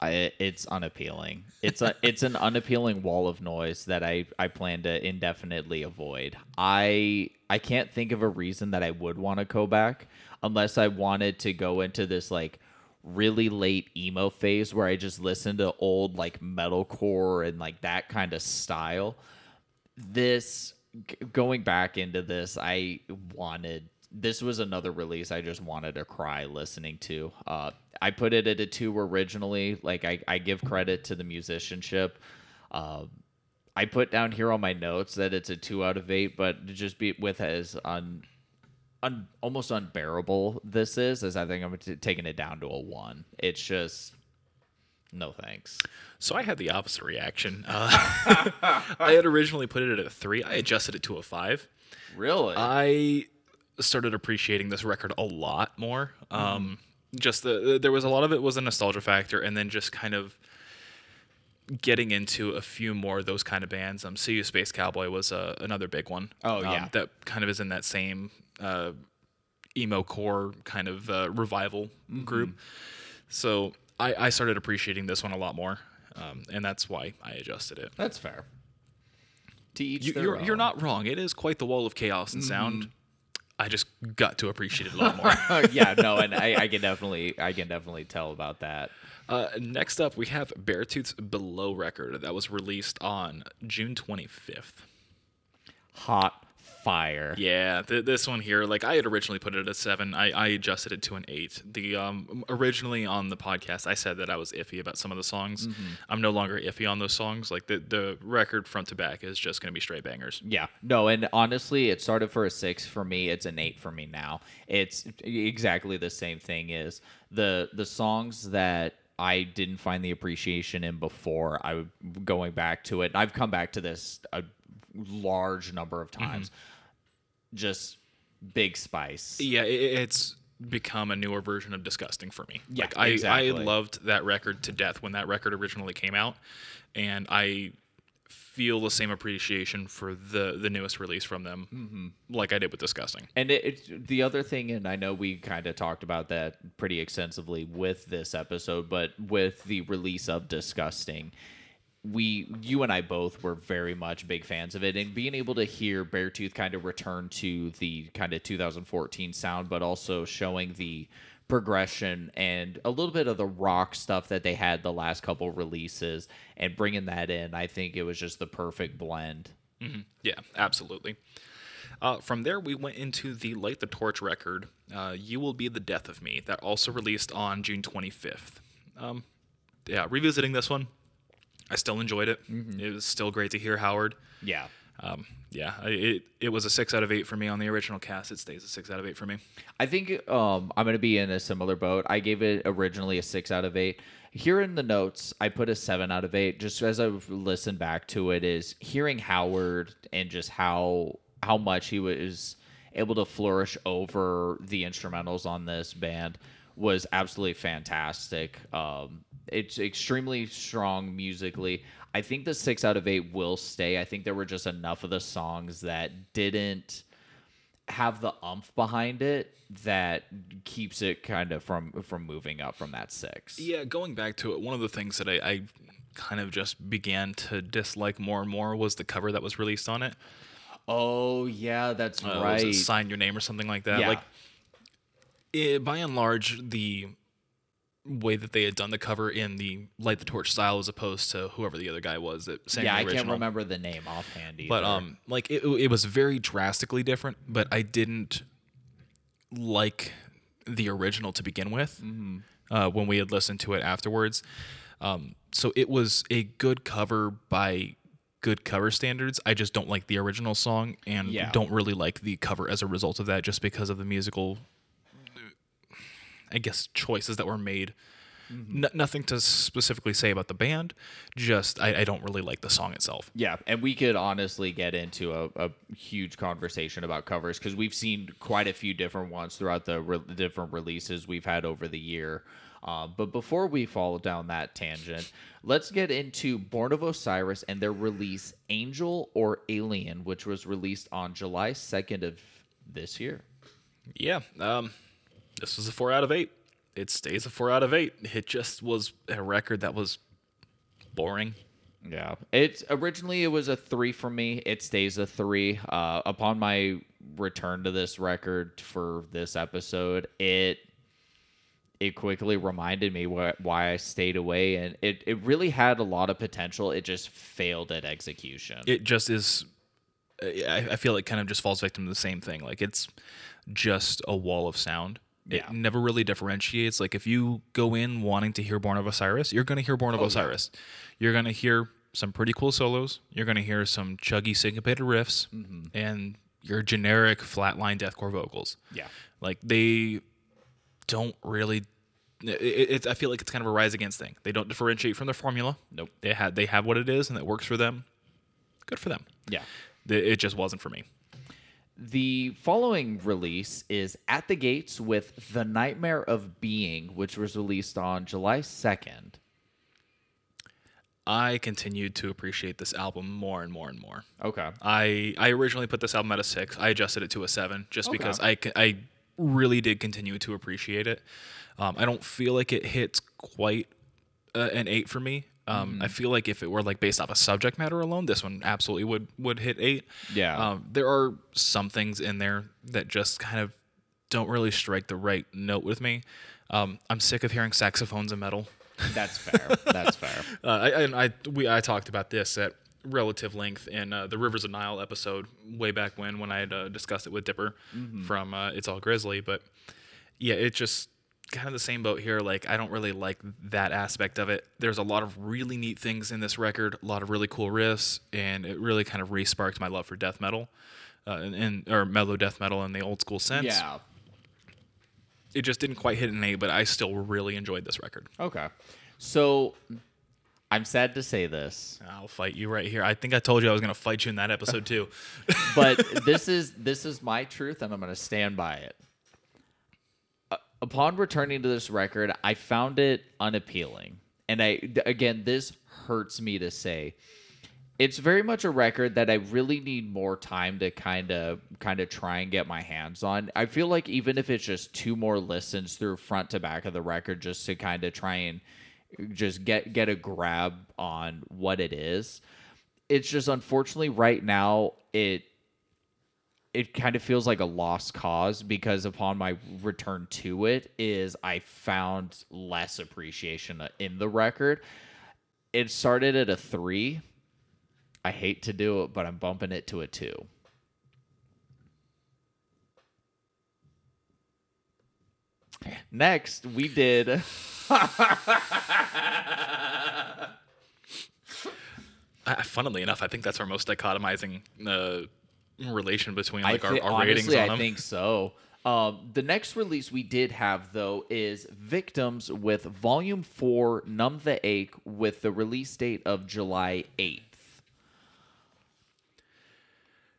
Speaker 1: I, it's unappealing. It's a it's an unappealing wall of noise that I I plan to indefinitely avoid. I I can't think of a reason that I would want to go back unless I wanted to go into this like really late emo phase where I just listen to old like metalcore and like that kind of style. This g- going back into this, I wanted this was another release I just wanted to cry listening to. Uh, I put it at a two originally. Like I, I give credit to the musicianship. Uh, I put down here on my notes that it's a two out of eight, but to just be with as un, un almost unbearable this is, as I think I'm t- taking it down to a one. It's just No thanks.
Speaker 2: So I had the opposite reaction. Uh, I had originally put it at a three. I adjusted it to a five.
Speaker 1: Really?
Speaker 2: I started appreciating this record a lot more. Um, just the there was a lot of it was a nostalgia factor, and then just kind of getting into a few more of those kind of bands. Um, See You Space Cowboy was uh, another big one.
Speaker 1: Oh,
Speaker 2: um,
Speaker 1: yeah.
Speaker 2: that kind of is in that same uh, emo core kind of uh, revival
Speaker 1: Mm-hmm.
Speaker 2: group. So I, I started appreciating this one a lot more, um, and that's why I adjusted it.
Speaker 1: That's fair. To each
Speaker 2: You,
Speaker 1: their
Speaker 2: you're, you're not wrong. It is quite the wall of chaos and
Speaker 1: Mm-hmm.
Speaker 2: sound. I just got to appreciate it a lot more.
Speaker 1: yeah, no, and I, I can definitely, I can definitely tell about that.
Speaker 2: uh, next up, we have Beartooth's Below record that was released on June 25th.
Speaker 1: Hot fire.
Speaker 2: Yeah, th- this one here, like I had originally put it at a seven. I, I adjusted it to an eight. The um originally on the podcast, I said that I was iffy about some of the songs. I'm no longer iffy on those songs. Like the the record front to back is just gonna be straight bangers.
Speaker 1: Yeah, no, and honestly, it started for a six for me. It's an eight for me now. It's exactly the same thing. Is the the songs that I didn't find the appreciation in before. I would going back to it. I've come back to this a large number of times. Just big spice.
Speaker 2: Yeah, it's become a newer version of disgusting for me.
Speaker 1: Yeah,
Speaker 2: like I,
Speaker 1: exactly.
Speaker 2: I loved that record to death when that record originally came out, and I feel the same appreciation for the the newest release from them,
Speaker 1: Mm-hmm.
Speaker 2: like I did with disgusting.
Speaker 1: And it, it, the other thing, and I know we kind of talked about that pretty extensively with this episode, but with the release of Disgusting, we, you and I both were very much big fans of it, and being able to hear Beartooth kind of return to the kind of 2014 sound, but also showing the progression and a little bit of the rock stuff that they had the last couple releases, and bringing that in, I think it was just the perfect blend.
Speaker 2: Yeah, absolutely. Uh, from there, we went into the Light the Torch record, uh, You Will Be the Death of Me, that also released on June 25th. Um, yeah, revisiting this one, I still enjoyed it. It was still great to hear Howard.
Speaker 1: Yeah.
Speaker 2: Um, yeah, it, it was a 6 out of 8 for me on the original cast. It stays a 6 out of 8 for me.
Speaker 1: I think um, I'm going to be in a similar boat. I gave it originally a six out of eight. Here in the notes, I put a seven out of eight. Just as I've listened back to it, is hearing Howard and just how how much he was able to flourish over the instrumentals on this band was absolutely fantastic. Um, it's extremely strong musically. I think the six out of eight will stay. I think there were just enough of the songs that didn't have the umph behind it that keeps it kind of from from moving up from that six.
Speaker 2: Yeah, going back to it, one of the things that I, I kind of just began to dislike more and more was the cover that was released on it.
Speaker 1: Oh yeah, that's
Speaker 2: Uh, was
Speaker 1: right.
Speaker 2: it sign your name or something like that.
Speaker 1: Yeah.
Speaker 2: Like, it, by and large, the way that they had done the cover in the light the torch style, as opposed to whoever the other guy was that sang
Speaker 1: yeah, I
Speaker 2: original.
Speaker 1: can't remember the name offhand either.
Speaker 2: But um, like it, it was very drastically different. But I didn't like the original to begin with.
Speaker 1: Mm-hmm.
Speaker 2: Uh, when we had listened to it afterwards, um, so it was a good cover by good cover standards. I just don't like the original song and
Speaker 1: Yeah.
Speaker 2: don't really like the cover as a result of that, just because of the musical, I guess, choices that were made.
Speaker 1: Mm-hmm.
Speaker 2: N- nothing to specifically say about the band. Just I, I don't really like the song itself.
Speaker 1: Yeah, and we could honestly get into a, a huge conversation about covers because we've seen quite a few different ones throughout the re- different releases we've had over the year. Uh, but before we fall down that tangent, let's get into Born of Osiris and their release Angel or Alien, which was released on July 2nd of this year.
Speaker 2: Yeah, um, this was a four out of eight. It stays a four out of eight. It just was a record that was boring.
Speaker 1: Yeah. It's originally it was a three for me. It stays a three. Uh, upon my return to this record for this episode, it it quickly reminded me wh- why I stayed away, and it it really had a lot of potential. It just failed at execution.
Speaker 2: It just is. I, I feel it kind of just falls victim to the same thing. Like it's just a wall of sound.
Speaker 1: Yeah.
Speaker 2: It never really differentiates. Like if you go in wanting to hear Born of Osiris, you're going to hear Born of oh, Osiris. You're going to hear some pretty cool solos. You're going to hear some chuggy syncopated riffs mm-hmm. and your generic flatline deathcore vocals.
Speaker 1: yeah.
Speaker 2: Like they don't really It, it, I feel like it's kind of a rise against thing. They don't differentiate from their formula.
Speaker 1: Nope.
Speaker 2: They had they have what it is and it works for them. Good for them.
Speaker 1: Yeah.
Speaker 2: It just wasn't for me.
Speaker 1: The following release is At the Gates with The Nightmare of Being, which was released on July 2nd.
Speaker 2: I continued to appreciate this album more and more and more.
Speaker 1: Okay.
Speaker 2: I I originally put this album at a six. I adjusted it to a seven just
Speaker 1: Okay.
Speaker 2: because I really did continue to appreciate it. Um, I don't feel like it hits quite uh, an eight for me. Um, I feel like if it were like based off a subject matter alone, this one absolutely would would hit eight.
Speaker 1: Yeah.
Speaker 2: Um, there are some things in there that just kind of don't really strike the right note with me. Um, I'm sick of hearing saxophones and metal.
Speaker 1: That's fair. That's fair.
Speaker 2: Uh, I, and I we I talked about this at relative length in uh, the Rivers of Nihil episode way back when when I had uh, discussed it with Dipper from uh, It's All Grizzly. But yeah, it just kind of the same boat here. Like I don't really like that aspect of it. There's a lot of really neat things in this record, a lot of really cool riffs, and it really kind of re-sparked my love for death metal. Uh, and, and or mellow death metal in the old school sense.
Speaker 1: Yeah.
Speaker 2: It just didn't quite hit an A, but I still really enjoyed this record.
Speaker 1: Okay. So I'm sad to say this,
Speaker 2: I'll fight you right here. I think I told you I was going to fight you in that episode too.
Speaker 1: but this is this is my truth and I'm going to stand by it. Upon returning to this record, I found it unappealing. And I again, this hurts me to say. It's very much a record that I really need more time to kind of kind of try and get my hands on. I feel like even if it's just two more listens through front to back of the record just to kind of try and just get get a grab on what it is. It's just unfortunately right now it it kind of feels like a lost cause because upon my return to it is I found less appreciation in the record. It started at a 3. I hate to do it, but I'm bumping it to a 2. Next, we did
Speaker 2: I, funnily enough, I think that's our most dichotomizing uh, relation between like
Speaker 1: I
Speaker 2: our, our ratings
Speaker 1: honestly,
Speaker 2: on
Speaker 1: I think so. Um, the next release we did have though is Victims with Volume Four, Numb the Ache, with the release date of July eighth.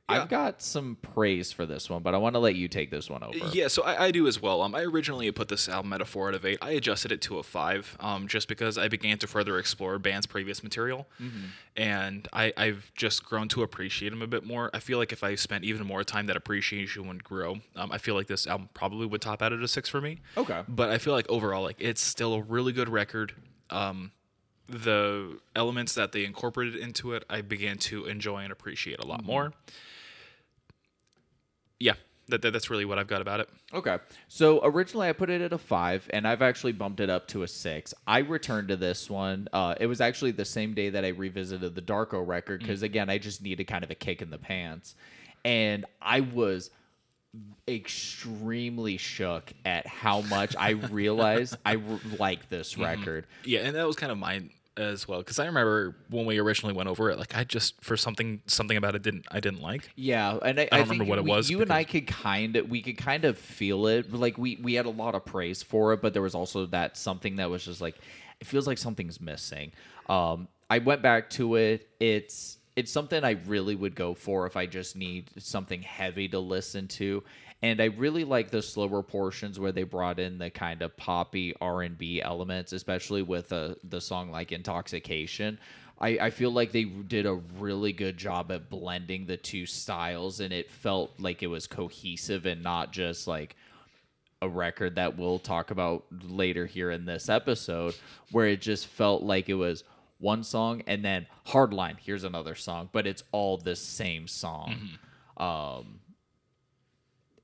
Speaker 2: Yeah.
Speaker 1: I've got some praise for this one, but I want to let you take this one over.
Speaker 2: Yeah, so I, I do as well. Um, I originally put this album at a four out of eight. I adjusted it to a five, um, just because I began to further explore band's previous material,
Speaker 1: Mm-hmm.
Speaker 2: and I, I've just grown to appreciate them a bit more. I feel like if I spent even more time, that appreciation would grow. Um, I feel like this album probably would top out at a six for me.
Speaker 1: Okay.
Speaker 2: but I feel like overall, like it's still a really good record. Um, the elements that they incorporated into it, I began to enjoy and appreciate a lot
Speaker 1: Mm-hmm.
Speaker 2: more. Yeah, that, that that's really what I've got about it.
Speaker 1: Okay. So originally I put it at a five, and I've actually bumped it up to a six. I returned to this one. Uh, it was actually the same day that I revisited the Darko record because, again, I just needed kind of a kick in the pants. And I was extremely shook at how much I realized I r- like this record.
Speaker 2: Yeah, and that was kind of mine as well because I remember when we originally went over it, like I just for something something about it didn't I didn't like.
Speaker 1: Yeah, and I, I,
Speaker 2: don't remember what it was
Speaker 1: You and I could kind of we could kind of feel it. Like we we had a lot of praise for it, but there was also that something that was just like it feels like something's missing. Um, I went back to it. It's it's something I really would go for if I just need something heavy to listen to. And I really like the slower portions where they brought in the kind of poppy R and B elements, especially with uh, the song like "Intoxication." I, I feel like they did a really good job at blending the two styles, and it felt like it was cohesive and not just like a record that we'll talk about later here in this episode, where it just felt like it was one song and then Hardline, here's another song, but it's all the same song. Um,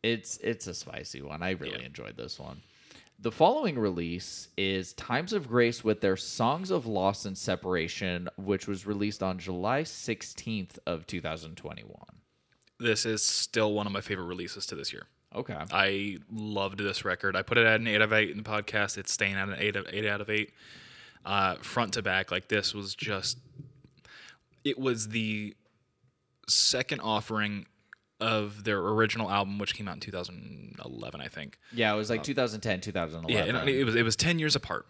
Speaker 1: it's it's a spicy one. I really
Speaker 2: Yeah.
Speaker 1: enjoyed this one. The following release is Times of Grace with their Songs of Loss and Separation, which was released on July 16th of 2021.
Speaker 2: This is still one of my favorite releases to this year.
Speaker 1: Okay.
Speaker 2: I loved this record. I put it at an eight out of eight in the podcast. It's staying at an eight of eight out of eight. Uh, front to back, like this was just. It was the second offering of their original album, which came out in 2011, I think.
Speaker 1: Yeah, it was like uh, 2010, 2011.
Speaker 2: Yeah, and it was it was 10 years apart.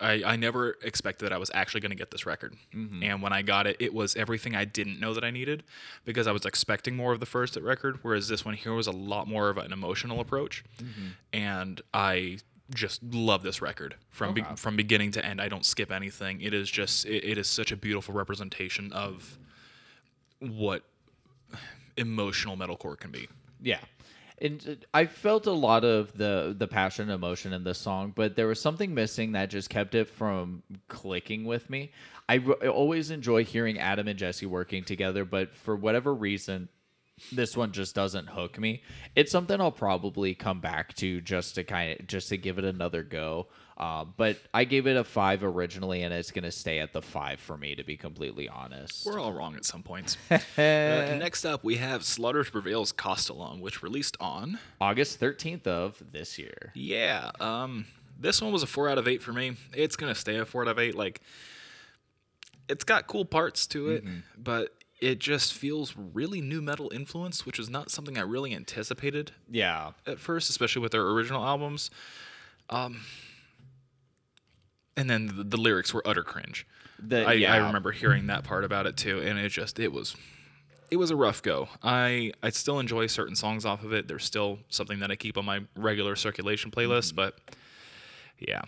Speaker 2: I, I never expected that I was actually going to get this record. Mm-hmm. And when I got it, it was everything I didn't know that I needed because I was expecting more of the first record, whereas this one here was a lot more of an emotional approach. Mm-hmm. And I just love this record from oh,
Speaker 1: be-
Speaker 2: from beginning to end. I don't skip anything. It is just it, it is such a beautiful representation of what emotional metalcore can be.
Speaker 1: Yeah. And uh, I felt a lot of the the passion and emotion in this song, but there was something missing that just kept it from clicking with me. I, I always enjoy hearing Adam and Jesse working together, but for whatever reason, this one just doesn't hook me. It's something I'll probably come back to just to kind of just to give it another go. Uh, but I gave it a five originally, and it's gonna stay at the five for me, to be completely honest.
Speaker 2: We're all wrong at some points. uh, next up, we have Slaughter Prevail's Kostolom, which released on
Speaker 1: August thirteenth of this year.
Speaker 2: Yeah, um, this one was a four out of eight for me. It's gonna stay a four out of eight. Like, it's got cool parts to it, but it just feels really nu metal influence, which was not something I really anticipated
Speaker 1: Yeah,
Speaker 2: at first, especially with their original albums. Um, and then the, the lyrics were utter cringe.
Speaker 1: the,
Speaker 2: I,
Speaker 1: yeah.
Speaker 2: I remember hearing that part about it too, and it just it was it was a rough go. I I still enjoy certain songs off of it. There's still something that I keep on my regular circulation playlist, mm-hmm. but yeah,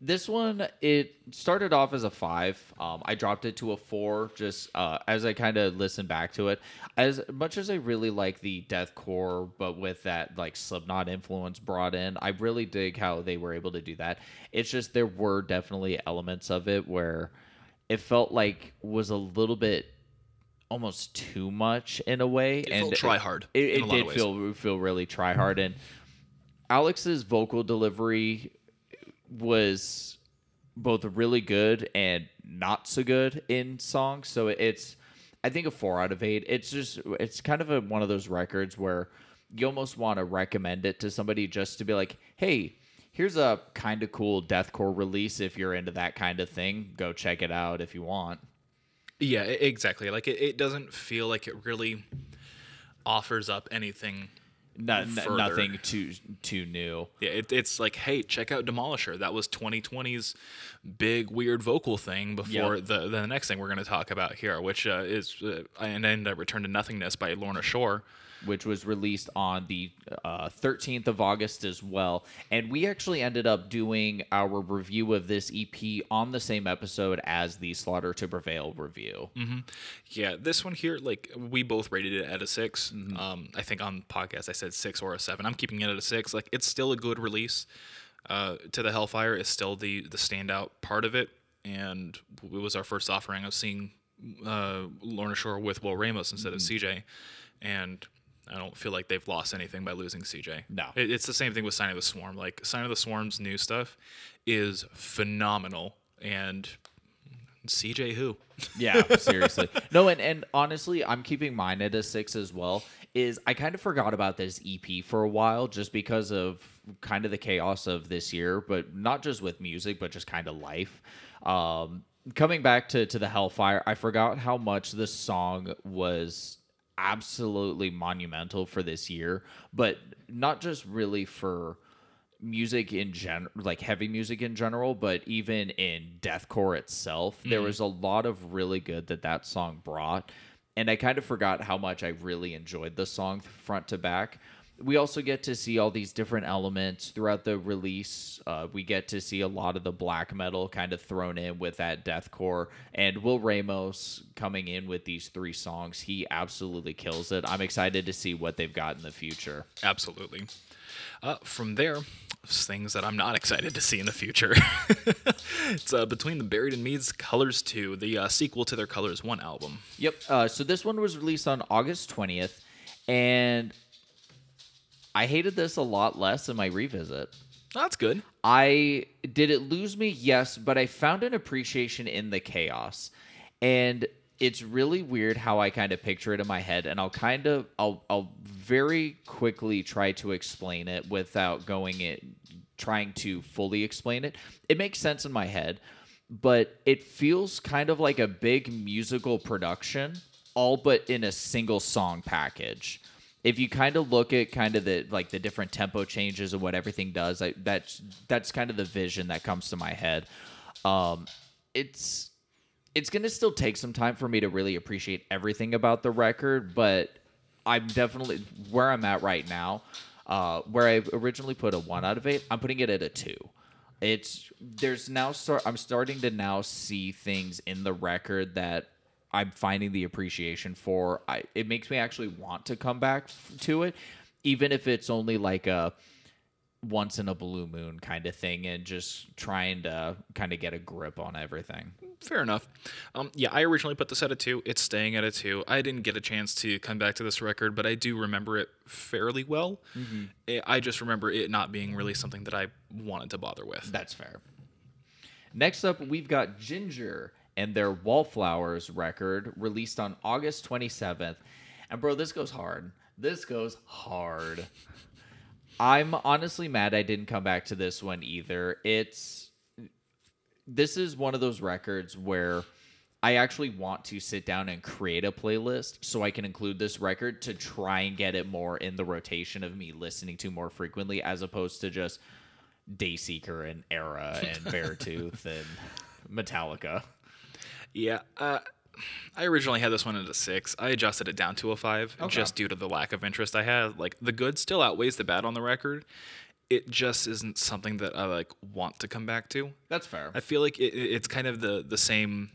Speaker 1: This one, it started off as a five. Um, I dropped it to a four just uh, as I kind of listened back to it. As much as I really like the deathcore, but with that like Slipknot influence brought in, I really dig how they were able to do that. It's just there were definitely elements of it where it felt like was a little bit almost too much in a way,
Speaker 2: It
Speaker 1: and
Speaker 2: felt try-hard
Speaker 1: It, it
Speaker 2: a lot of
Speaker 1: did feel feel really try hard, and Alex's vocal delivery was both really good and not so good in songs. So it's, I think, a four out of eight. It's just, it's kind of a, one of those records where you almost want to recommend it to somebody just to be like, hey, here's a kind of cool deathcore release. If you're into that kind of thing, go check it out if you want.
Speaker 2: yeah, exactly. Like it, it doesn't feel like it really offers up anything.
Speaker 1: No, nothing too too new.
Speaker 2: Yeah, it, it's like, hey, check out Demolisher. That was 2020's big weird vocal thing before
Speaker 1: Yep.
Speaker 2: the the next thing we're going to talk about here, which uh, is uh, and then Return to Nothingness by Lorna Shore.
Speaker 1: Which was released on the uh, 13th of August as well. And we actually ended up doing our review of this EP on the same episode as the Slaughter to Prevail review.
Speaker 2: Yeah, this one here, like we both rated it at a 6 Um, I think on podcast I said six or a seven. I'm keeping it at a six. Like it's still a good release. Uh, to the Hellfire is still the the standout part of it, and it was our first offering of seeing uh, Lorna Shore with Will Ramos instead of CJ, and I don't feel like they've lost anything by losing CJ.
Speaker 1: No.
Speaker 2: It- it's the same thing with Sign of the Swarm. Like Sign of the Swarm's new stuff is phenomenal, and CJ who.
Speaker 1: Yeah, seriously. No, and, and honestly, I'm keeping mine at a six as well. Is I kind of forgot about this EP for a while just because of kind of the chaos of this year, but not just with music, but just kind of life. Um, coming back to, to the Hellfire, I forgot how much this song was absolutely monumental for this year, but not just really for music in general, like heavy music in general, but even in deathcore itself, there mm. was a lot of really good that that song brought. And I kind of forgot how much I really enjoyed the song front to back. We also get to see all these different elements throughout the release. Uh, we get to see a lot of the black metal kind of thrown in with that deathcore. And Will Ramos coming in with these three songs, he absolutely kills it. I'm excited to see what they've got in the future.
Speaker 2: Absolutely. Uh, from there, things that I'm not excited to see in the future. it's uh, between the Buried and Me's Colors 2, the uh, sequel to their Colors 1 album.
Speaker 1: Yep. Uh, so this one was released on August 20th, and I hated this a lot less in my revisit.
Speaker 2: That's good.
Speaker 1: I did it lose me? Yes, but I found an appreciation in the chaos. And it's really weird how I kind of picture it in my head and I'll kind of I'll I'll very quickly try to explain it without going it trying to fully explain it. It makes sense in my head, but it feels kind of like a big musical production all but in a single song package if you kind of look at kind of the like the different tempo changes and what everything does, I, that's that's kind of the vision that comes to my head. Um, it's it's gonna still take some time for me to really appreciate everything about the record, but I'm definitely where I'm at right now. Uh, where I originally put a one out of eight, I'm putting it at a two. It's there's now start. I'm starting to now see things in the record that I'm finding the appreciation for. I it makes me actually want to come back f- to it, even if it's only like a once in a blue moon kind of thing, and just trying to kind of get a grip on everything.
Speaker 2: Fair enough. Um, yeah, I originally put this at a two. It's staying at a two. I didn't get a chance to come back to this record, but I do remember it fairly well. I- I just remember it not being really something that I wanted to bother with.
Speaker 1: That's fair. Next up, we've got Jinjer and their Wallflowers record released on August 27th. And bro, this goes hard. This goes hard. I'm honestly mad I didn't come back to this one either. It's this is one of those records where I actually want to sit down and create a playlist so I can include this record to try and get it more in the rotation of me listening to more frequently as opposed to just Dayseeker and Erra and Beartooth and Metallica.
Speaker 2: Yeah, uh, I originally had this one at a six. I adjusted it down to a five
Speaker 1: Okay.
Speaker 2: just due to the lack of interest I had. Like the good still outweighs the bad on the record. It just isn't something that I like want to come back to.
Speaker 1: That's fair.
Speaker 2: I feel like it, it- it's kind of the the same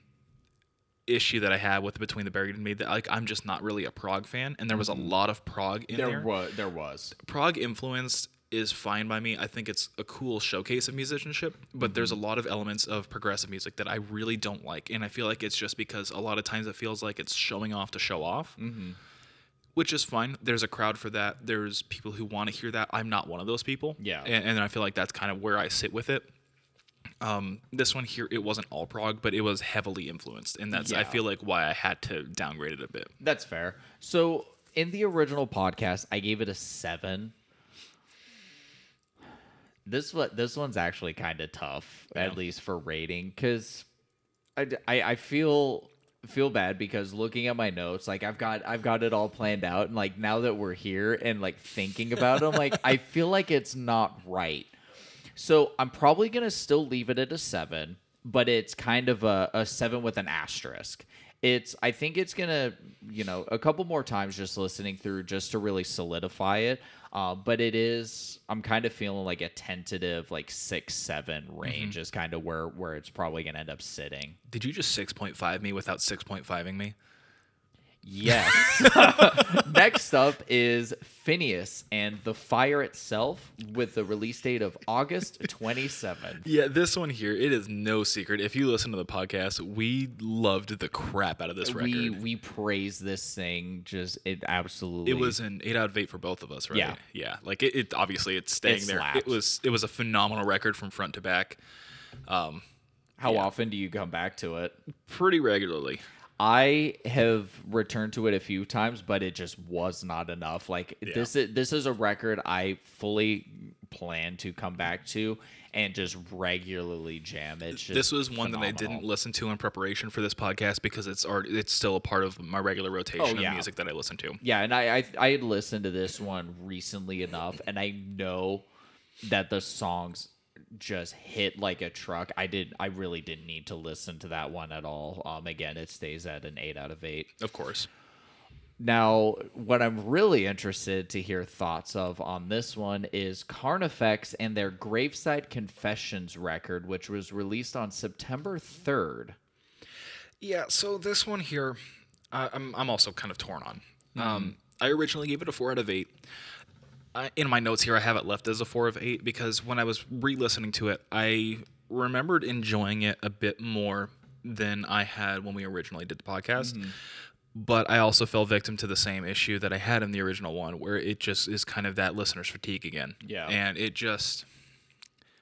Speaker 2: issue that I had with Between the Buried and Me. That like I'm just not really a prog fan, and there was a lot of prog in there.
Speaker 1: There was there was.
Speaker 2: prog influenced is fine by me. I think it's a cool showcase of musicianship, but there's a lot of elements of progressive music that I really don't like, and I feel like it's just because a lot of times it feels like it's showing off to show off. Which is fine. There's a crowd for that. There's people who want to hear that. I'm not one of those people.
Speaker 1: Yeah.
Speaker 2: And, and I feel like that's kind of where I sit with it. Um, this one here, it wasn't all prog, but it was heavily influenced, and that's I feel like why I had to downgrade it a bit.
Speaker 1: That's fair. So in the original podcast, I gave it a seven. This one, this one's actually kind of tough, at least for rating, because I, I feel feel bad because looking at my notes, like I've got I've got it all planned out, and like now that we're here and like thinking about it, I'm like I feel like it's not right. So I'm probably gonna still leave it at a seven, but it's kind of a, a seven with an asterisk. It's I think it's gonna you know a couple more times just listening through just to really solidify it. Uh, but it is I'm kind of feeling like a tentative like six seven range is kind of where where it's probably gonna end up sitting.
Speaker 2: Did you just 6.5 me without 6.5ing me?
Speaker 1: Yes. Next up is Phinehas and the Fire itself with the release date of August 27th.
Speaker 2: Yeah, this one here, it is no secret. If you listen to the podcast, we loved the crap out of this record.
Speaker 1: We we praise this thing just it absolutely
Speaker 2: it was an eight out of eight for both of us, right?
Speaker 1: Yeah.
Speaker 2: yeah. Like it, it obviously it's staying
Speaker 1: It
Speaker 2: there. It was it was a phenomenal record from front to back, Um,
Speaker 1: how
Speaker 2: yeah.
Speaker 1: often do you come back to it?
Speaker 2: pretty regularly.
Speaker 1: I have returned to it a few times, but it just was not enough. Like this is this is a record I fully plan to come back to and just regularly jam. Just
Speaker 2: This was one that I didn't listen to in preparation for this podcast because it's already it's still a part of my regular rotation
Speaker 1: Oh, yeah.
Speaker 2: of music that I listen to.
Speaker 1: Yeah, and I, I I had listened to this one recently enough, and I know that the songs just hit like a truck. I did I really didn't need to listen to that one at all. Um, again, it stays at an eight out of eight.
Speaker 2: Of course.
Speaker 1: Now, what I'm really interested to hear thoughts of on this one is Carnifex and their Graveside Confessions record, which was released on September 3rd.
Speaker 2: Yeah, so this one here, uh, I'm I'm also kind of torn on.
Speaker 1: Mm-hmm.
Speaker 2: Um, I originally gave it a four out of eight. I, in my notes here, I have it left as a four of eight because when I was re-listening to it, I remembered enjoying it a bit more than I had when we originally did the podcast.
Speaker 1: Mm-hmm.
Speaker 2: But I also fell victim to the same issue that I had in the original one, where it just is kind of that listener's fatigue again.
Speaker 1: Yeah.
Speaker 2: and it just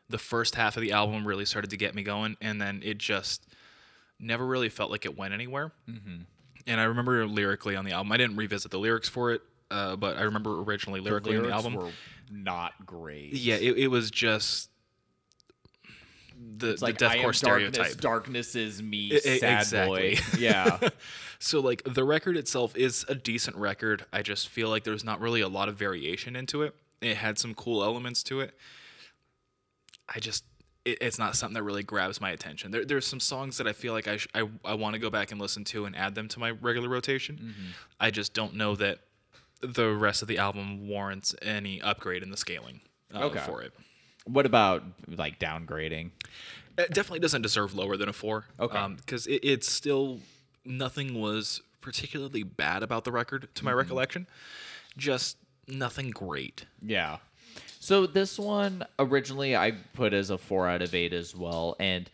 Speaker 2: the first half of the album really started to get me going, and then it just never really felt like it went anywhere. Mm-hmm. And I remember lyrically on the album, I didn't revisit the lyrics for it, uh, but I remember originally lyrically on the album.
Speaker 1: were not great.
Speaker 2: yeah, it, it was just the,
Speaker 1: It's like
Speaker 2: the
Speaker 1: am
Speaker 2: deathcore stereotype.
Speaker 1: darkness. Darkness is me.
Speaker 2: I- I-
Speaker 1: sad
Speaker 2: exactly.
Speaker 1: boy. Yeah.
Speaker 2: So like the record itself is a decent record. I just feel like there's not really a lot of variation into it. It had some cool elements to it. I just it, it's not something that really grabs my attention. There, there's some songs that I feel like I sh- I, I want to go back and listen to and add them to my regular rotation. I just don't know that the rest of the album warrants any upgrade in the scaling uh,
Speaker 1: Okay.
Speaker 2: for it.
Speaker 1: what about like downgrading?
Speaker 2: It definitely doesn't deserve lower than a four.
Speaker 1: Okay.
Speaker 2: Because it, it's still nothing was particularly bad about the record to my recollection. Just nothing great.
Speaker 1: Yeah. So this one originally I put as a four out of eight as well, and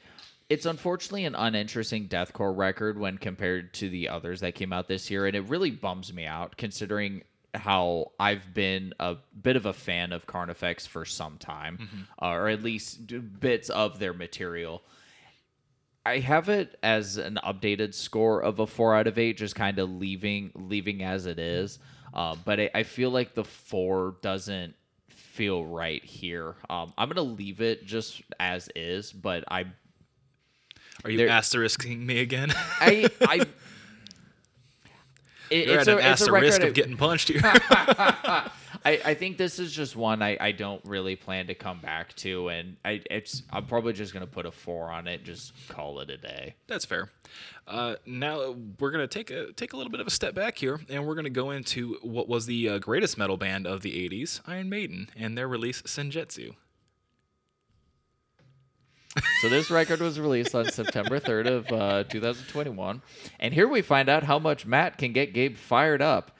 Speaker 1: it's unfortunately an uninteresting deathcore record when compared to the others that came out this year, and it really bums me out considering how I've been a bit of a fan of Carnifex for some time, uh, or at least bits of their material. I have it as an updated score of a four out of eight, just kind of leaving leaving as it is. Uh, but I, I feel like the four doesn't feel right here. Um, I'm gonna leave it just as is, but I
Speaker 2: Are you
Speaker 1: There-
Speaker 2: asterisking me again?
Speaker 1: I I. It,
Speaker 2: You're
Speaker 1: it's
Speaker 2: at
Speaker 1: a,
Speaker 2: an
Speaker 1: it's a record
Speaker 2: asterisk of getting punched here.
Speaker 1: I, I think this is just one I, I don't really plan to come back to, and I it's I'm probably just gonna put a four on it, just call it a day.
Speaker 2: That's fair. Uh, now we're gonna take a take a little bit of a step back here, and we're gonna go into what was the uh, greatest metal band of the '80s, Iron Maiden, and their release Senjutsu.
Speaker 1: So this record was released on September 3rd of uh, 2021, and here we find out how much Matt can get Gabe fired up,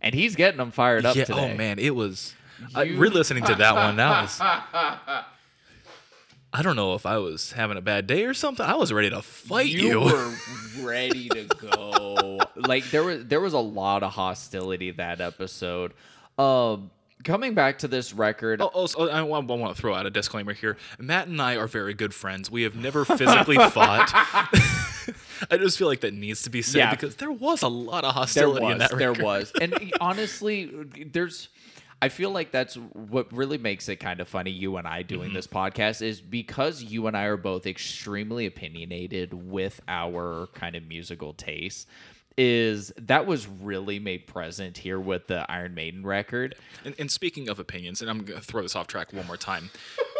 Speaker 1: and he's getting him fired up
Speaker 2: yeah.
Speaker 1: today.
Speaker 2: Oh man, it was.
Speaker 1: You-
Speaker 2: re-listening to that one, that was. I don't know if I was having a bad day or something. I was ready to fight you.
Speaker 1: you were ready to go. like there was there was a lot of hostility that episode. Um, coming back to this record,
Speaker 2: Oh, also, I want, I want to throw out a disclaimer here. Matt and I are very good friends. We have never physically fought. I just feel like that needs to be said
Speaker 1: Yeah.
Speaker 2: because there was a lot of
Speaker 1: there
Speaker 2: hostility in
Speaker 1: was
Speaker 2: that
Speaker 1: there was, and honestly, there's. I feel like that's what really makes it kind of funny. You and I doing
Speaker 2: Mm-hmm.
Speaker 1: this podcast is because you and I are both extremely opinionated with our kind of musical tastes. Is that was really made present here with the Iron Maiden record?
Speaker 2: And, and speaking of opinions, and I'm going to throw this off track one more time.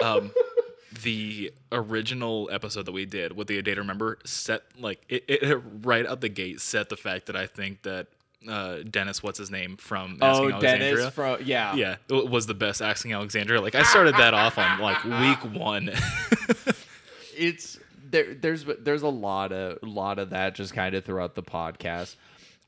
Speaker 2: Um, the original episode that we did with the A Day to Remember set, like, it, it right out the gate set the fact that I think that uh, Dennis, what's his name, from Asking
Speaker 1: oh,
Speaker 2: Alexandria.
Speaker 1: Dennis from yeah,
Speaker 2: yeah, it was the best Asking Alexandria. Like, I started that off on, like, week one.
Speaker 1: it's there there's there's a lot of lot of that just kind of throughout the podcast.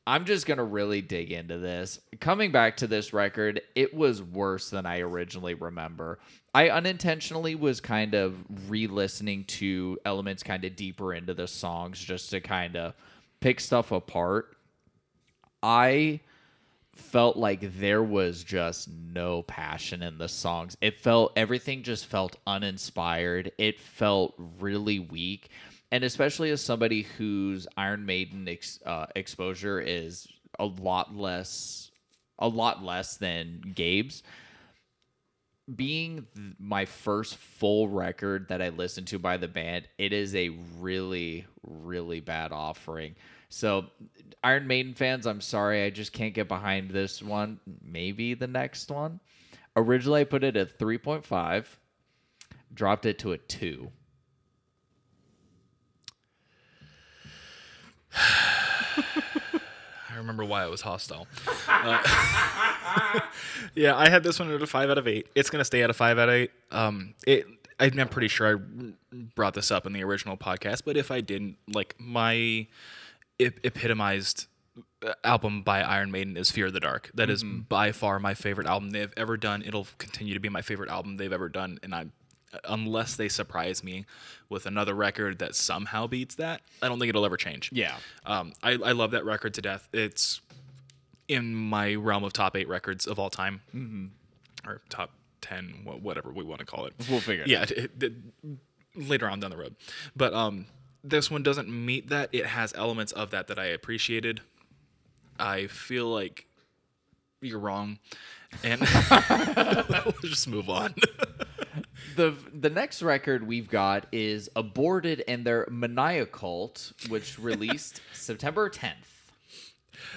Speaker 1: I'm just gonna really dig into this. Coming back to this record it was worse than i originally remember. I unintentionally was kind of re-listening to elements kind of deeper into the songs just to kind of pick stuff apart. I felt like there was just no passion in the songs. It felt everything just felt uninspired. It felt really weak. And especially as somebody whose Iron Maiden ex, uh, exposure is a lot less a lot less than Gabe's being th- my first full record that I listened to by the band, it is a really, really bad offering. So, Iron Maiden fans, I'm sorry, I just can't get behind this one. Maybe the next one. Originally, I put it at 3.5, dropped it to a 2.
Speaker 2: I remember why I was hostile. Uh, yeah, I had this one at a five out of eight. It's gonna stay at a five out of eight. Um, it. I'm pretty sure I brought this up in the original podcast, but if I didn't, like my epitomized uh, album by Iron Maiden is Fear of the Dark. That is by far my favorite album they've ever done. It'll continue to be my favorite album they've ever done, and I, unless they surprise me with another record that somehow beats that, I don't think it'll ever change.
Speaker 1: Yeah.
Speaker 2: Um, I, I love that record to death. It's in my realm of top eight records of all time, mm-hmm. or top ten, whatever we want to call it.
Speaker 1: We'll figure it
Speaker 2: Yeah, it, it- later on down the road. But um, this one doesn't meet that. It has elements of that that I appreciated. I feel like you're wrong, and let's just move on.
Speaker 1: the the next record we've got is Aborted and their Maniacult, which released September 10th.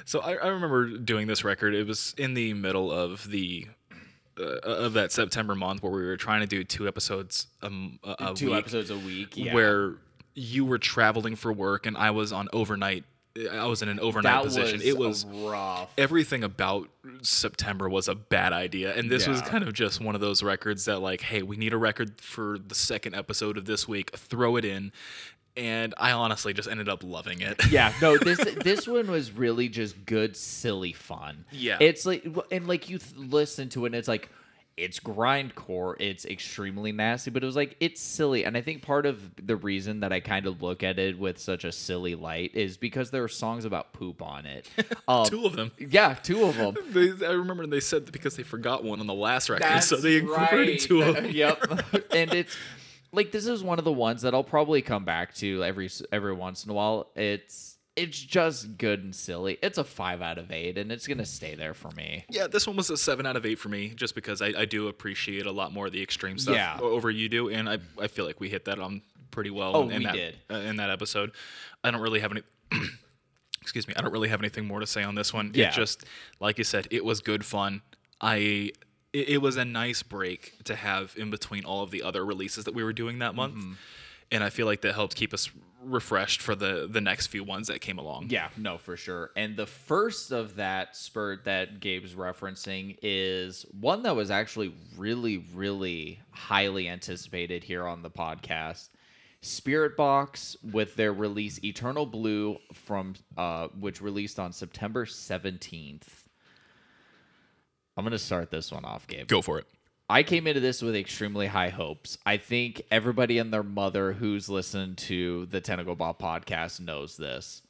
Speaker 2: So I, I remember doing this record. It was in the middle of the uh, of that September month where we were trying to do two episodes um, a, a
Speaker 1: Two
Speaker 2: week,
Speaker 1: episodes a week. Yeah.
Speaker 2: where you were traveling for work and I was on overnight. I was in an overnight
Speaker 1: that
Speaker 2: position.
Speaker 1: was
Speaker 2: it was
Speaker 1: rough.
Speaker 2: everything about September was a bad idea. And this was kind of just one of those records that, like, hey, we need a record for the second episode of this week, throw it in. And I honestly just ended up loving it.
Speaker 1: yeah, no, this this one was really just good, silly fun.
Speaker 2: Yeah.
Speaker 1: it's like and like you th- listen to it, and it's like it's grindcore, it's extremely nasty, but it was like it's silly, and I think part of the reason that I kind of look at it with such a silly light is because there are songs about poop on it. Um,
Speaker 2: Two of them.
Speaker 1: yeah, two of them.
Speaker 2: They, I remember they said because they forgot one on the last record,
Speaker 1: That's
Speaker 2: so they incorporated
Speaker 1: right.
Speaker 2: two of them.
Speaker 1: yep. and it's like this is one of the ones that I'll probably come back to every every once in a while. It's it's just good and silly. It's a five out of eight, and it's gonna stay there for me.
Speaker 2: Yeah, this one was a seven out of eight for me, just because I, I do appreciate a lot more of the extreme stuff
Speaker 1: Yeah.
Speaker 2: over you do, and I, I feel like we hit that on pretty well.
Speaker 1: Oh,
Speaker 2: in, in
Speaker 1: we
Speaker 2: that,
Speaker 1: did.
Speaker 2: uh, in that episode. I don't really have any. excuse me. I don't really have anything more to say on this one.
Speaker 1: Yeah.
Speaker 2: It just, like you said, it was good fun. I. It, it was a nice break to have in between all of the other releases that we were doing that month,
Speaker 1: Mm-hmm.
Speaker 2: and I feel like that helped keep us refreshed for the the next few ones that came along.
Speaker 1: Yeah, no, for sure. And the first of that spurt that Gabe's referencing is one that was actually really, really highly anticipated here on the podcast. Spiritbox with their release Eternal Blue from uh which released on September 17th. I'm going to start this one off, Gabe.
Speaker 2: Go for it.
Speaker 1: I came into this with extremely high hopes. I think everybody and their mother who's listened to the Tentacle Bob podcast knows this.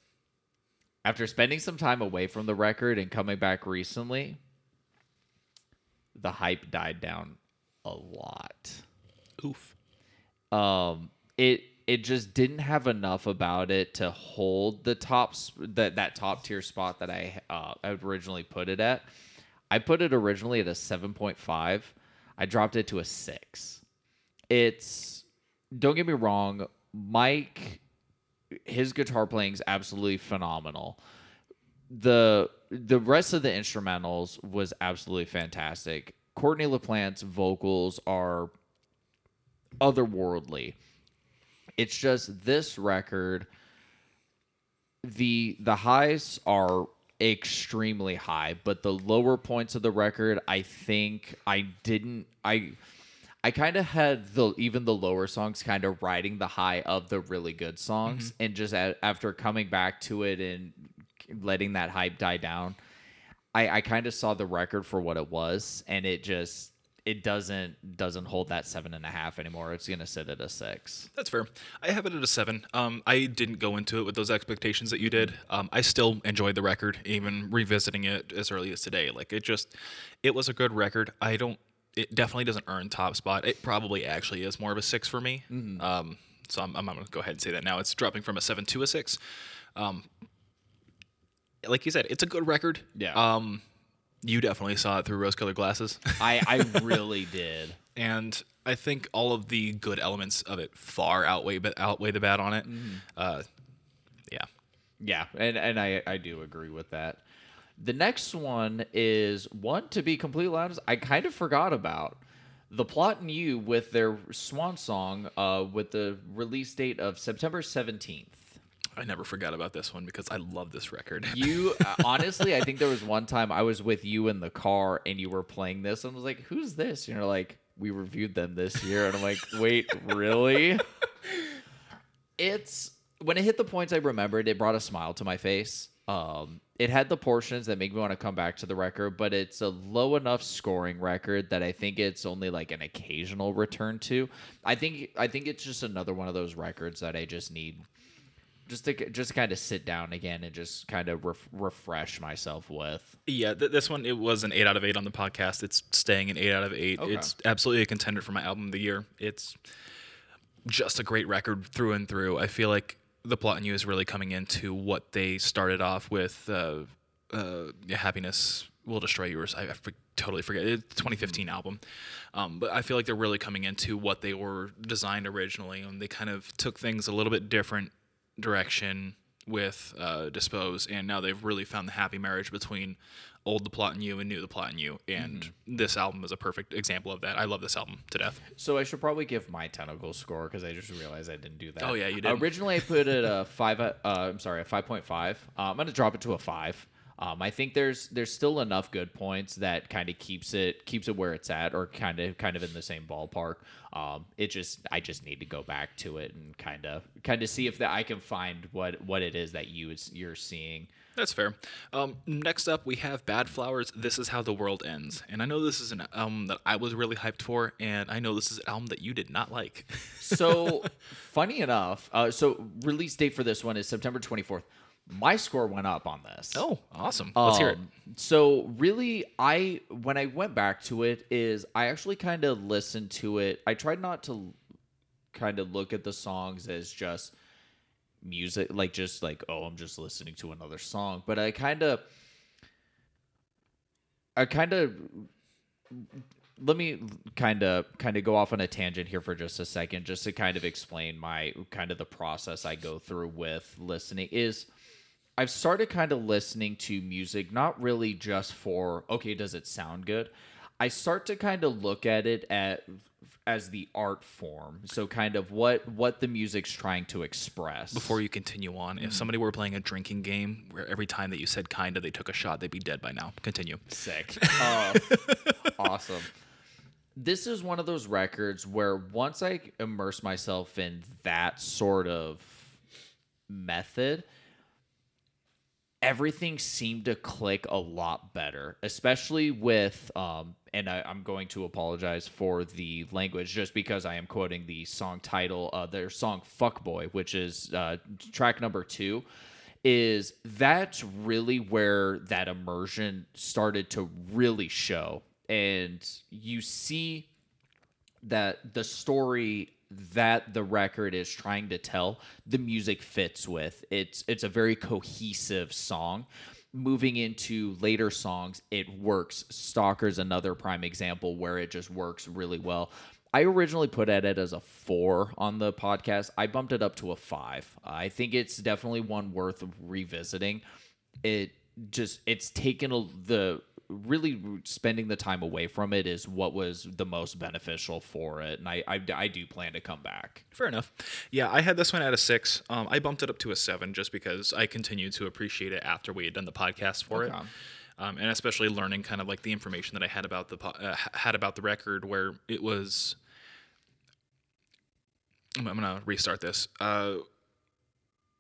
Speaker 1: After spending some time away from the record and coming back recently, the hype died down a lot.
Speaker 2: Oof.
Speaker 1: Um, it it just didn't have enough about it to hold the top that that top tier spot that I uh I originally put it at. I put it originally at a seven point five. I dropped it to a six. It's don't get me wrong, Mike. His guitar playing is absolutely phenomenal. the The rest of the instrumentals was absolutely fantastic. Courtney LaPlante's vocals are otherworldly. It's just this record. the The highs are extremely high, but the lower points of the record, I think I didn't. I I kind of had the even the lower songs kind of riding the high of the really good songs, and just a, after coming back to it and letting that hype die down, I I kind of saw the record for what it was, and it just it doesn't doesn't hold that seven and a half anymore. It's gonna sit at a six.
Speaker 2: That's fair. I have it at a seven. Um, I didn't go into it with those expectations that you did. Um, I still enjoyed the record, even revisiting it as early as today. Like it just, it was a good record. I don't. It definitely doesn't earn top spot. It probably actually is more of a six for me. Um, so I'm, I'm going to go ahead and say that now. It's dropping from a seven to a six. Um, like you said, it's a good record.
Speaker 1: Yeah.
Speaker 2: Um, you definitely saw it through rose-colored glasses.
Speaker 1: I I really did.
Speaker 2: and I think all of the good elements of it far outweigh but outweigh the bad on it.
Speaker 1: Mm-hmm.
Speaker 2: Uh, yeah,
Speaker 1: Yeah, and and I I do agree with that. The next one is one to be completely honest, I kind of forgot about. The Plot in You with their swan song uh, with the release date of September 17th.
Speaker 2: I never forgot about this one because I love this record.
Speaker 1: You uh, honestly, I think there was one time I was with you in the car and you were playing this and I was like, "Who's this?" And you're like, "We reviewed them this year." And I'm like, "Wait, really?" It's when it hit the points I remembered, it brought a smile to my face. Um, it had the portions that make me want to come back to the record, but it's a low enough scoring record that I think it's only like an occasional return to. I think I think it's just another one of those records that I just need just to just kind of sit down again and just kind of ref- refresh myself with.
Speaker 2: yeah, th- this one it was an eight out of eight on the podcast. It's staying an eight out of eight.
Speaker 1: Okay.
Speaker 2: It's absolutely a contender for my album of the year. It's just a great record through and through. I feel like the plot in you is really coming into what they started off with. Uh, uh, yeah, happiness will destroy yours. I, I for- totally forget it's 2015 album um, but i feel like they're really coming into what they were designed originally and they kind of took things a little bit different direction with uh, dispose and now they've really found the happy marriage between old the plot in you and new the plot in you and this album is a perfect example of that i love this album to death
Speaker 1: So I should probably give my tentacle score because I just realized I didn't do that.
Speaker 2: Oh, yeah, you did.
Speaker 1: Originally, I put it a five. Uh, I'm sorry, a five point five. Uh, I'm gonna drop it to a five. Um, I think there's there's still enough good points that kind of keeps it keeps it where it's at, or kind of kind of in the same ballpark. Um, it just I just need to go back to it and kind of kind of see if that I can find what what it is that you is, you're seeing.
Speaker 2: That's fair. Um, next up, we have Bad Flowers. This is how the world ends, and I know this is an album that I was really hyped for, and I know this is an album that you did not like.
Speaker 1: So funny enough, uh, so release date for this one is September 24th. My score went up on this.
Speaker 2: oh, awesome! Let's hear it.
Speaker 1: Um, So really, I when I went back to it, is I actually kind of listened to it. I tried not to kind of look at the songs as just music, like just like oh, I'm just listening to another song. But I kind of, I kind of let me kind of kind of go off on a tangent here for just a second just to kind of explain my kind of the process I go through with listening is I've started kind of listening to music not really just for okay does it sound good I start to kind of look at it at as the art form so kind of what what the music's trying to express
Speaker 2: Before you continue on, if somebody were playing a drinking game where every time that you said "kinda" they took a shot, they'd be dead by now. Continue.
Speaker 1: Sick. Uh, awesome. This is one of those records where once I immerse myself in that sort of method, everything seemed to click a lot better, especially with, um, and I, I'm going to apologize for the language just because I am quoting the song title, uh, their song Fuckboy, which is uh, track number two is that's really where that immersion started to really show. And you see that the story that the record is trying to tell the music fits with it's it's a very cohesive song moving into later songs it works stalker's another prime example where it just works really well I originally put at it as a four on the podcast. I bumped it up to a five. I think it's definitely one worth revisiting. It just it's taken a, the really spending the time away from it is what was the most beneficial for it, and I I, I do plan to come back.
Speaker 2: Fair enough. Yeah, I had this one at a six. Um, I bumped it up to a seven just because I continued to appreciate it after we had done the podcast for it. Um, and especially learning kind of like the information that I had about the po- uh, had about the record, where it was. I'm, I'm gonna restart this. Uh,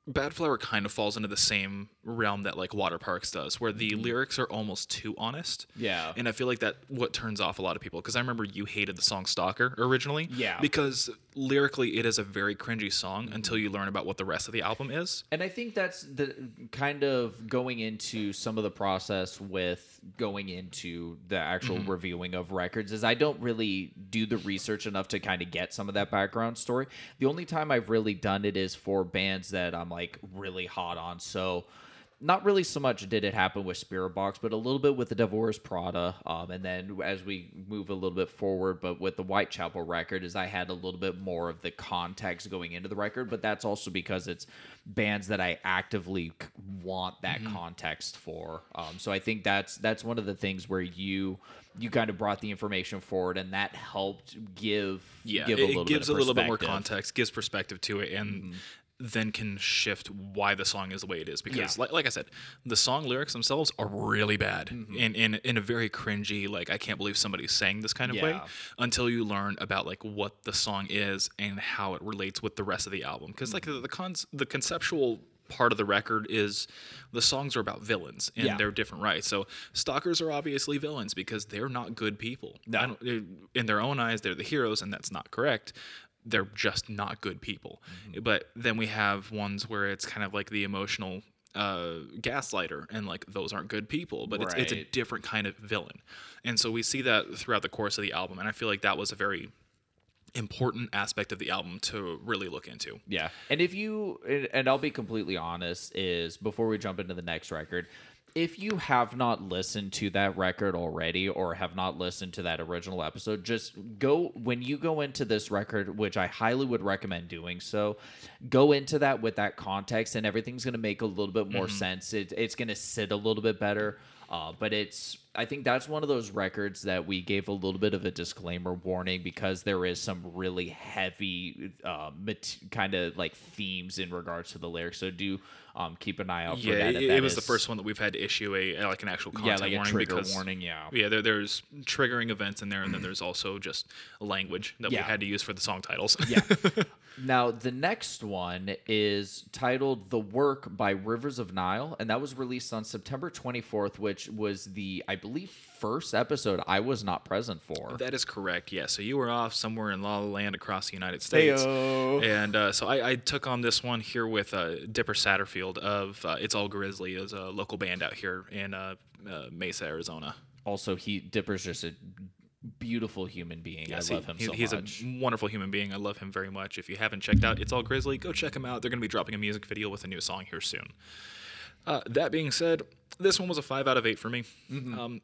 Speaker 2: Bad Flower kind of falls into the same realm that like Water Parks does, where the mm-hmm. lyrics are almost too honest.
Speaker 1: Yeah.
Speaker 2: And I feel like that what turns off a lot of people because I remember you hated the song Stalker originally.
Speaker 1: Yeah.
Speaker 2: Because lyrically it is a very cringy song mm-hmm. until you learn about what the rest of the album is.
Speaker 1: And I think that's the kind of going into some of the process with going into the actual mm-hmm. reviewing of records is I don't really do the research enough to kind of get some of that background story. The only time I've really done it is for bands that I'm like really hot on. So not really so much did it happen with Spiritbox, but a little bit with the Devil Wears Prada. Um, and then as we move a little bit forward, but with the Whitechapel record, is I had a little bit more of the context going into the record, but that's also because it's bands that I actively want that context for. Um, so I think that's that's one of the things where you you kind of brought the information forward, and that helped give
Speaker 2: Yeah.
Speaker 1: give
Speaker 2: it,
Speaker 1: a little
Speaker 2: it gives
Speaker 1: bit
Speaker 2: a little bit more.
Speaker 1: Mm-hmm.
Speaker 2: context, gives perspective to it, and then can shift why the song is the way it is. Because
Speaker 1: Yeah.
Speaker 2: like, like I said, the song lyrics themselves are really bad
Speaker 1: Mm-hmm.
Speaker 2: in, in in a very cringy, like I can't believe somebody's saying this kind of way until you learn about like what the song is and how it relates with the rest of the album. Because like
Speaker 1: Mm-hmm.
Speaker 2: the the, cons- the conceptual part of the record is the songs are about villains and
Speaker 1: Yeah.
Speaker 2: they're different right so stalkers are obviously villains because they're not good people
Speaker 1: No.
Speaker 2: In their own eyes they're the heroes and that's not correct they're just not good people
Speaker 1: Mm-hmm.
Speaker 2: but then we have ones where it's kind of like the emotional uh, gaslighter and like those aren't good people but it's, it's a different kind of villain and so we see that throughout the course of the album and i feel like that was a very important aspect of the album to really look into
Speaker 1: Yeah. And if you and I'll be completely honest is before we jump into the next record, if you have not listened to that record already or have not listened to that original episode, just go when you go into this record, which I highly would recommend doing so, go into that with that context and everything's going to make a little bit more sense. It, it's going to sit a little bit better. Uh, but it's, I think that's one of those records that we gave a little bit of a disclaimer warning because there is some really heavy, uh, mat- kind of like themes in regards to the lyrics. So do um, keep an eye out for
Speaker 2: Yeah,
Speaker 1: that.
Speaker 2: it,
Speaker 1: if
Speaker 2: it
Speaker 1: that
Speaker 2: was the first one that we've had to issue a like an actual
Speaker 1: yeah,
Speaker 2: content
Speaker 1: like a
Speaker 2: warning
Speaker 1: trigger
Speaker 2: because
Speaker 1: warning. Yeah.
Speaker 2: yeah, there, there's triggering events in there, and then there's also just language that
Speaker 1: Yeah.
Speaker 2: we had to use for the song titles.
Speaker 1: Yeah. now the next one is titled "The Work" by Rivers of Nihil, and that was released on September 24th, which was the, I believe, first episode I was not present for.
Speaker 2: That is correct. Yeah. So you were off somewhere in La La Land across the United States,
Speaker 1: Heyo.
Speaker 2: and uh, so I, I took on this one here with uh, Dipper Satterfield of uh, It's All Grizzly, is a local band out here in uh, uh, Mesa, Arizona.
Speaker 1: Also, he Dipper's just a beautiful human being.
Speaker 2: Yes,
Speaker 1: I love
Speaker 2: he-
Speaker 1: him
Speaker 2: he-
Speaker 1: so
Speaker 2: he's
Speaker 1: much.
Speaker 2: a wonderful human being. I love him very much. If you haven't checked out It's All Grizzly, go check him out. They're going to be dropping a music video with a new song here soon. Uh, that being said, this one was a five out of eight for me.
Speaker 1: Mm-hmm.
Speaker 2: Um,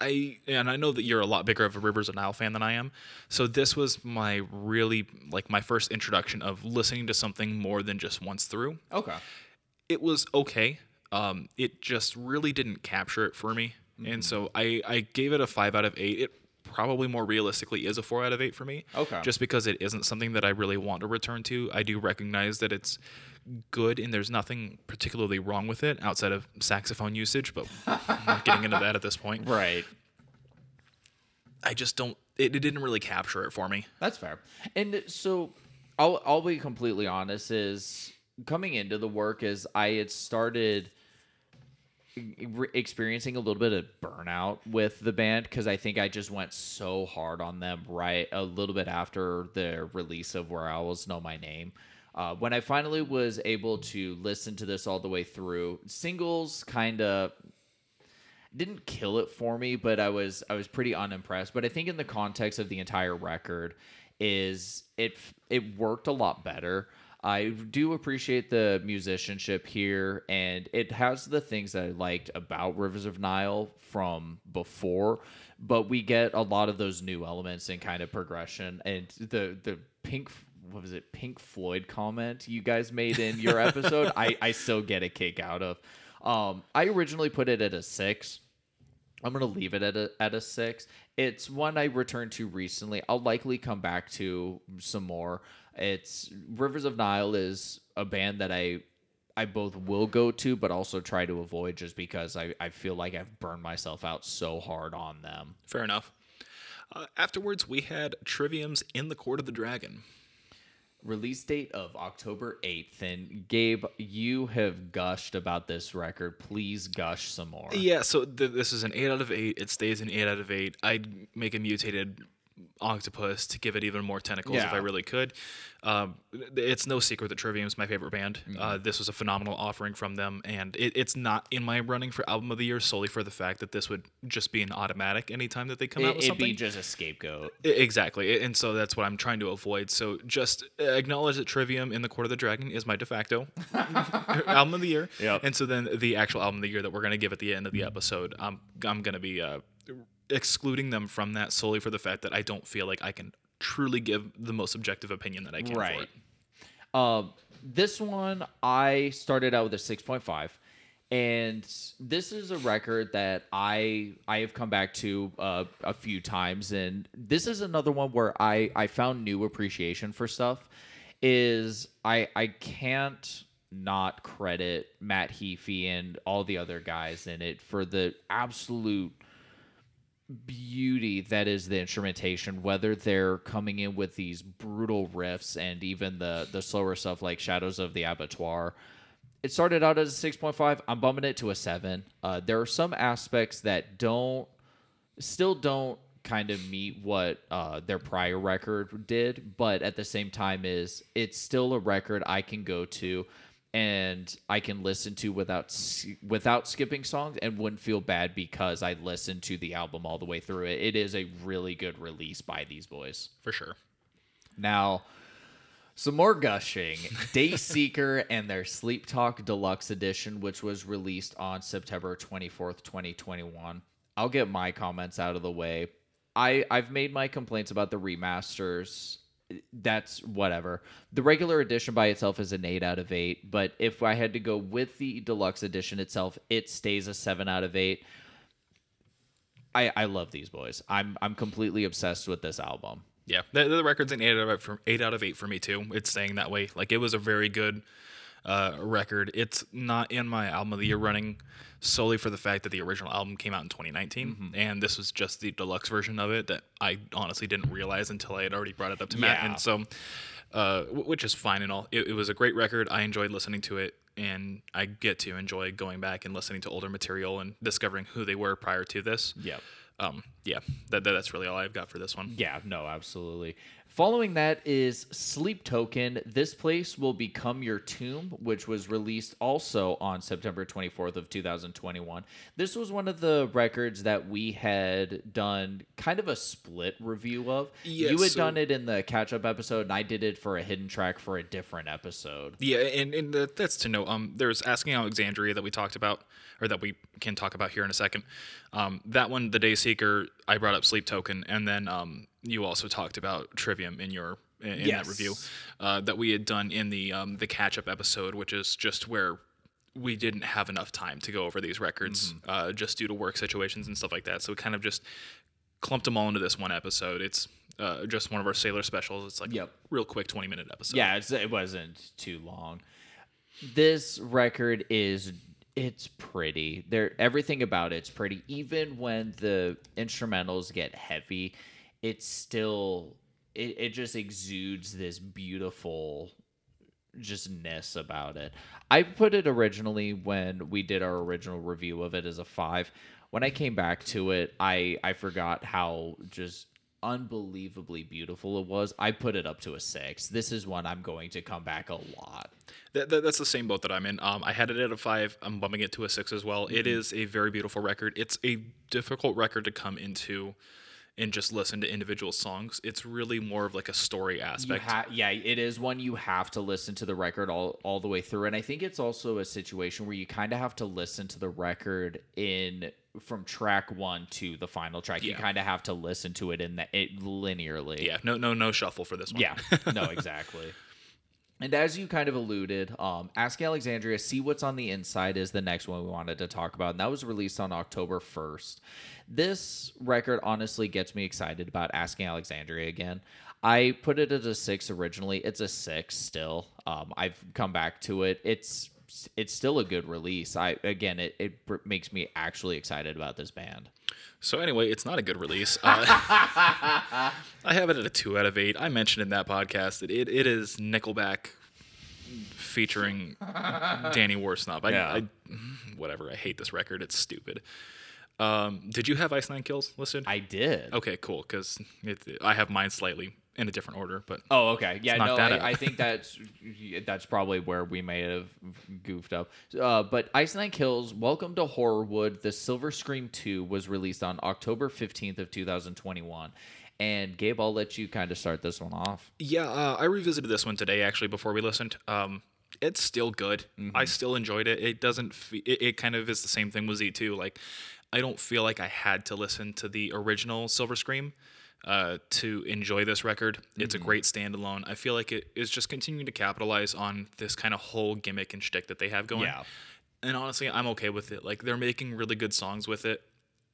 Speaker 2: I and I know that you're a lot bigger of a Rivers of Nihil fan than I am. So this was my really like my first introduction of listening to something more than just once through.
Speaker 1: okay.
Speaker 2: It was okay. Um, it just really didn't capture it for me,
Speaker 1: Mm-hmm.
Speaker 2: and so I I gave it a five out of eight. It probably more realistically is a four out of eight for me.
Speaker 1: Okay.
Speaker 2: Just because it isn't something that I really want to return to. I do recognize that it's good and there's nothing particularly wrong with it outside of saxophone usage, but I'm not getting into that at this point.
Speaker 1: Right.
Speaker 2: I just don't. It, it didn't really capture it for me.
Speaker 1: That's fair. And so I'll I'll be completely honest is coming into the work is I had started experiencing a little bit of burnout with the band because I think I just went so hard on them right a little bit after the release of Where Owls Know My Name. Uh, when I finally was able to listen to this all the way through, singles kind of didn't kill it for me, but I was I was pretty unimpressed. But I think in the context of the entire record, is it it worked a lot better. I do appreciate the musicianship here, and it has the things that I liked about Rivers of Nihil from before, but we get a lot of those new elements and kind of progression. And the the pink what was it Pink Floyd comment you guys made in your episode, I I still get a kick out of. Um, I originally put it at a six. I'm gonna leave it at a at a six. It's one I returned to recently. I'll likely come back to some more. It's Rivers of Nihil is a band that I I both will go to, but also try to avoid just because I, I feel like I've burned myself out so hard on them.
Speaker 2: Fair enough. Uh, afterwards, we had Trivium's In the Court of the Dragon.
Speaker 1: Release date of October 8th. And Gabe, you have gushed about this record. Please gush some more.
Speaker 2: Yeah, so th- this is an 8 out of 8. It stays an 8 out of 8. I'd make a mutated octopus to give it even more tentacles if I really could. Um, it's no secret that Trivium's my favorite band.
Speaker 1: Mm-hmm.
Speaker 2: Uh, this was a phenomenal offering from them, and it, it's not in my running for album of the year solely for the fact that this would just be an automatic anytime that they come out
Speaker 1: It,
Speaker 2: with
Speaker 1: it'd
Speaker 2: something.
Speaker 1: be just a scapegoat.
Speaker 2: Exactly, and so that's what I'm trying to avoid. So just acknowledge that Trivium in the Court of the Dragon is my de facto album of the year.
Speaker 1: Yep.
Speaker 2: And so then the actual album of the year that we're going to give at the end of the episode, I'm I'm going to be uh, excluding them from that solely for the fact that I don't feel like I can truly give the most objective opinion that I can for
Speaker 1: Right.
Speaker 2: it.
Speaker 1: Um, this one I started out with a 6.5 and this is a record that I I have come back to uh, a few times and this is another one where I I found new appreciation for stuff is I I can't not credit Matt Heafy and all the other guys in it for the absolute beauty that is the instrumentation whether they're coming in with these brutal riffs and even the the slower stuff like shadows of the abattoir. It started out as a 6.5 i'm bumping it to a 7 uh, there are some aspects that don't still don't kind of meet what uh, their prior record did but at the same time is it's still a record i can go to and I can listen to without without skipping songs and wouldn't feel bad because I listened to the album all the way through it. It is a really good release by these boys.
Speaker 2: For sure.
Speaker 1: Now, Some more gushing. Dayseeker and their Sleep Talk Deluxe Edition, which was released on September 24th, 2021. I'll get my comments out of the way. I, I've made my complaints about the remasters. That's whatever. The regular edition by itself is an 8 out of 8, but if I had to go with the deluxe edition itself, it stays a 7 out of 8. I, I love these boys. I'm I'm completely obsessed with this album.
Speaker 2: Yeah, the, the record's an eight out of eight for, eight out of eight for me too. It's staying that way. Like it was a very good uh, record. It's not in my album of the year running solely for the fact that the original album came out in 2019,
Speaker 1: Mm-hmm.
Speaker 2: and this was just the deluxe version of it that I honestly didn't realize until I had already brought it up to Matt. And so, uh, which is fine and all. It, it was a great record. I enjoyed listening to it. And I get to enjoy going back and listening to older material and discovering who they were prior to this.
Speaker 1: Yeah.
Speaker 2: Um, yeah, that, that that's really all I've got for this one.
Speaker 1: Yeah, no, absolutely. Following that is Sleep Token. This place will become your tomb, which was released also on September 24th of 2021. This was one of the records that we had done kind of a split review of.
Speaker 2: Yeah,
Speaker 1: you had
Speaker 2: so-
Speaker 1: done it in the catch-up episode, and I did it for a hidden track for a different episode.
Speaker 2: Yeah, and, and that- that's to know. Um, there's Asking Alexandria that we talked about, or that we can talk about here in a second. Um, that one, the Dayseeker, I brought up Sleep Token, and then um, you also talked about Trivium in your in, in that review uh, that we had done in the um, the catch up episode, which is just where we didn't have enough time to go over these records,
Speaker 1: Mm-hmm.
Speaker 2: uh, just due to work situations and stuff like that. So we kind of just clumped them all into this one episode. It's uh, just one of our Sailor specials. It's like
Speaker 1: Yep.
Speaker 2: a real quick twenty minute episode.
Speaker 1: Yeah, it's, it wasn't too long. This record is it's pretty. There everything about it's pretty. Even when the instrumentals get heavy, it's still it, it just exudes this beautiful just ness about it. I put it originally when we did our original review of it as a 5. When I came back to it, I I forgot how just unbelievably beautiful it was. I put it up to a 6. This is one I'm going to come back a lot.
Speaker 2: That, that, that's the same boat that I'm in. Um, I had it at a five. I'm bumping it to a six as well. It
Speaker 1: Mm-hmm.
Speaker 2: is a very beautiful record. It's a difficult record to come into and just listen to individual songs. It's really more of like a story aspect.
Speaker 1: ha- yeah, it is one you have to listen to the record all, all the way through. And I think it's also a situation where you kind of have to listen to the record in from track one to the final track. You kind of have to listen to it in that it linearly.
Speaker 2: yeah, no, no, no shuffle for this one.
Speaker 1: Yeah, no, exactly. And as you kind of alluded, um, Asking Alexandria, See What's on the Inside is the next one we wanted to talk about. And that was released on October 1st. This record honestly gets me excited about Asking Alexandria again. I put it as a six originally. It's a six still. Um, I've come back to it. It's it's still a good release. I again, it, it makes me actually excited about this band.
Speaker 2: So anyway, it's not a good release. Uh, I have it at a two out of eight. I mentioned in that podcast that it, it is Nickelback featuring Danny Worsnop. I,
Speaker 1: Yeah.
Speaker 2: I, whatever. I hate this record. It's stupid. Um, did you have Ice Nine Kills listed?
Speaker 1: I did.
Speaker 2: Okay, cool. Because I have mine slightly in a different order, but
Speaker 1: Oh, okay. Yeah, no. I, I think that's that's probably where we may have goofed up. Uh, but Ice Nine Kills, Welcome to Horrorwood, The Silver Scream 2 was released on October 15th of 2021. And Gabe, I'll let you kind of start this one off.
Speaker 2: yeah, uh, I revisited this one today actually before we listened. Um, it's still good. I still enjoyed it. It doesn't. Fe- it, it kind of is the same thing with Z two. Like, I don't feel like I had to listen to the original Silver Scream uh, to enjoy this record. It's a great standalone. I feel like it is just continuing to capitalize on this kind of whole gimmick and shtick that they have going.
Speaker 1: Yeah.
Speaker 2: And honestly, I'm okay with it. Like they're making really good songs with it.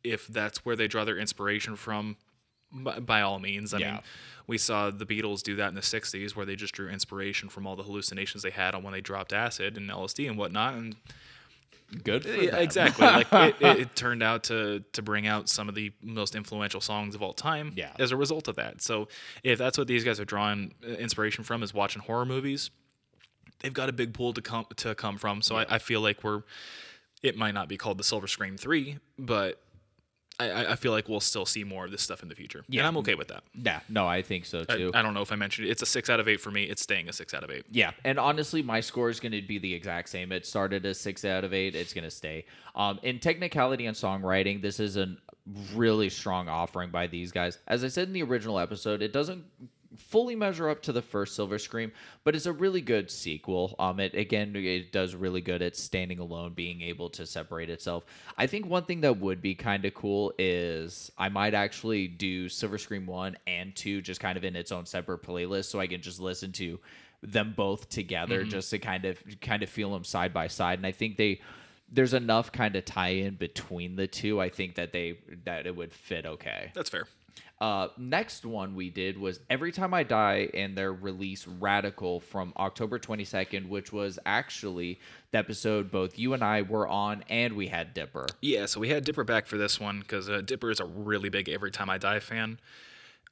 Speaker 2: If that's where they draw their inspiration from, by, by all means. I
Speaker 1: Yeah.
Speaker 2: mean, we saw the Beatles do that in the '60s, where they just drew inspiration from all the hallucinations they had on when they dropped acid and LSD and whatnot. And
Speaker 1: Good
Speaker 2: yeah, exactly, like it, it, it turned out to to bring out some of the most influential songs of all time.
Speaker 1: Yeah.
Speaker 2: as a result of that. So if that's what these guys are drawing uh, inspiration from, is watching horror movies, they've got a big pool to come to come from. So I, I feel like we're. It might not be called the Silver Scream Three, but I- I, I feel like we'll still see more of this stuff in the future.
Speaker 1: Yeah.
Speaker 2: and I'm okay with that.
Speaker 1: Yeah, no, I think so
Speaker 2: I,
Speaker 1: too.
Speaker 2: I don't know if I mentioned it. It's a six out of eight for me. It's staying a six out of eight.
Speaker 1: Yeah, and honestly, my score is going to be the exact same. It started as six out of eight. It's going to stay. Um, in technicality and songwriting, this is a really strong offering by these guys. As I said in the original episode, it doesn't fully measure up to the first Silver Scream, but it's a really good sequel. Um, it again, it does really good at standing alone, being able to separate itself. I think one thing that would be kind of cool is I might actually do Silver Scream one and two, just kind of in its own separate playlist, so I can just listen to them both together, just to kind of kind of feel them side by side. And I think they there's enough kind of tie in between the two. I think that they that it would fit okay.
Speaker 2: That's fair.
Speaker 1: Uh, next one we did was Every Time I Die and their release Radical from October 22nd, which was actually the episode both you and I were on, and we had Dipper.
Speaker 2: Yeah, so we had Dipper back for this one because uh, Dipper is a really big Every Time I Die fan.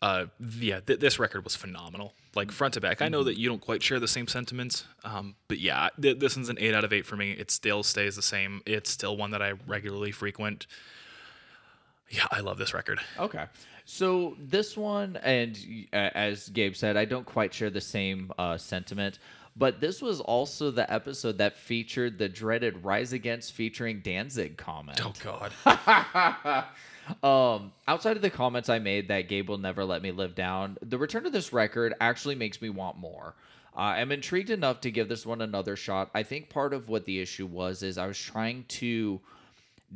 Speaker 2: Uh, yeah, th- this record was phenomenal, like front to back. I know that you don't quite share the same sentiments, um, but yeah, th- this one's an eight out of eight for me. It still stays the same. It's still one that I regularly frequent. Yeah, I love this record.
Speaker 1: Okay. So this one, and uh, as Gabe said, I don't quite share the same uh, sentiment, but this was also the episode that featured the dreaded Rise Against featuring Danzig comment.
Speaker 2: Oh God.
Speaker 1: Um, outside of the comments I made that Gabe will never let me live down, the return of this record actually makes me want more. Uh, I'm intrigued enough to give this one another shot. I think part of what the issue was is I was trying to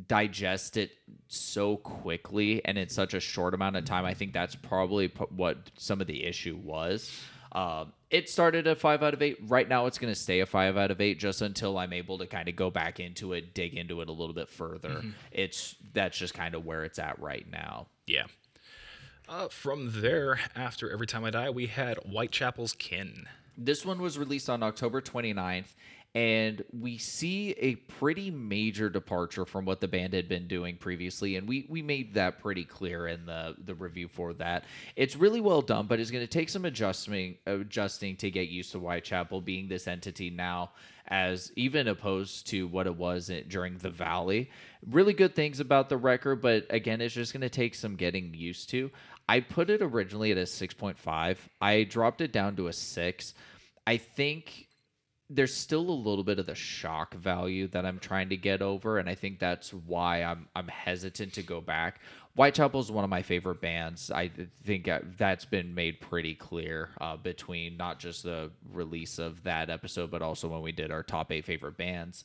Speaker 1: digest it so quickly and in such a short amount of time. I think that's probably p- what some of the issue was. Um, it started at five out of eight. Right now, it's going to stay a five out of eight just until I'm able to kind of go back into it, dig into it a little bit further. It's that's just kind of where it's at right now.
Speaker 2: Yeah. Uh, from there, after Every Time I Die, we had Whitechapel's Kin.
Speaker 1: This one was released on October 29th, and we see a pretty major departure from what the band had been doing previously, and we we made that pretty clear in the the review for that. It's really well done, but it's going to take some adjusting adjusting to get used to Whitechapel being this entity now as even opposed to what it was in, during the Valley. Really good things about the record, but again, it's just going to take some getting used to. I put it originally at a 6.5. I dropped it down to a 6. I think there's still a little bit of the shock value that I'm trying to get over, and I think that's why I'm I'm hesitant to go back. Whitechapel is one of my favorite bands. I think uh, that's been made pretty clear uh, between not just the release of that episode, but also when we did our top eight favorite bands.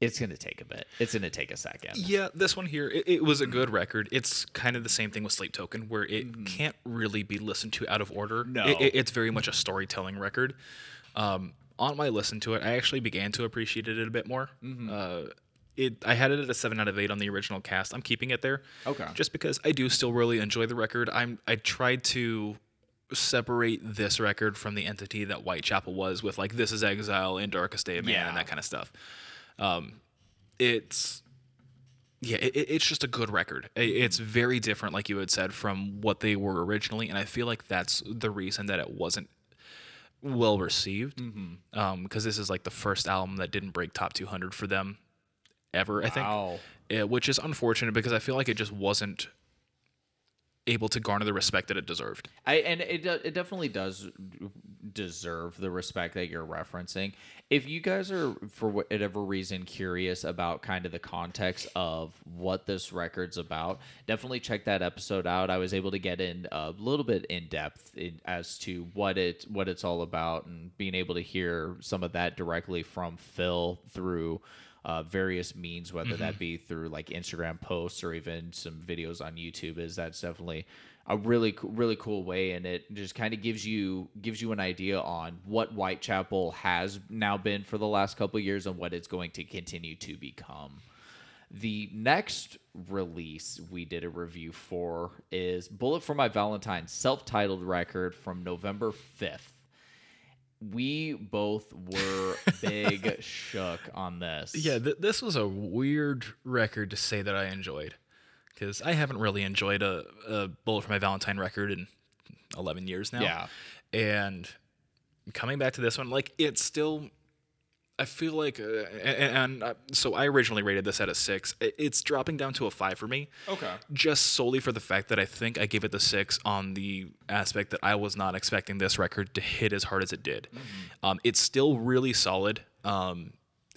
Speaker 1: It's gonna take a bit. It's gonna take a second.
Speaker 2: Yeah, this one here, it, it was a good record. It's kind of the same thing with Sleep Token, where it can't really be listened to out of order.
Speaker 1: No.
Speaker 2: It- it- it's very much a storytelling record. Um, on my listen to it, I actually began to appreciate it a bit more. Uh, it, I had it at a seven out of eight on the original cast. I'm keeping it there.
Speaker 1: Okay.
Speaker 2: Just because I do still really enjoy the record. I'm I tried to separate this record from the entity that Whitechapel was with like This Is Exile and Darkest Day of Man
Speaker 1: Yeah.
Speaker 2: and that kind of stuff. Um, it's yeah, it- it's just a good record. It's very different, like you had said, from what they were originally, and I feel like that's the reason that it wasn't well received. Um, because this is like the first album that didn't break top 200 for them ever. I think,
Speaker 1: Wow.
Speaker 2: Yeah, which is unfortunate because I feel like it just wasn't able to garner the respect that it deserved.
Speaker 1: I and it it definitely does deserve the respect that you're referencing. If you guys are for whatever reason curious about kind of the context of what this record's about, definitely check that episode out. I was able to get in a little bit in depth in, as to what it what it's all about and being able to hear some of that directly from Phil through uh, various means, whether that be through like Instagram posts or even some videos on YouTube, is that's definitely a really really cool way, and it just kind of gives you gives you an idea on what Whitechapel has now been for the last couple of years and what it's going to continue to become. The next release we did a review for is Bullet for My Valentine, self-titled record from November 5th. We both were big shook on this.
Speaker 2: Yeah, th- this was a weird record to say that I enjoyed because I haven't really enjoyed a, a Bullet for My Valentine record in 11 years now.
Speaker 1: Yeah.
Speaker 2: And coming back to this one, like, it's still. I feel like, uh, and, and uh, so I originally rated this at a six. It's dropping down to a five for me.
Speaker 1: Okay.
Speaker 2: Just solely for the fact that I think I gave it the six on the aspect that I was not expecting this record to hit as hard as it did. Um, it's still really solid. Um,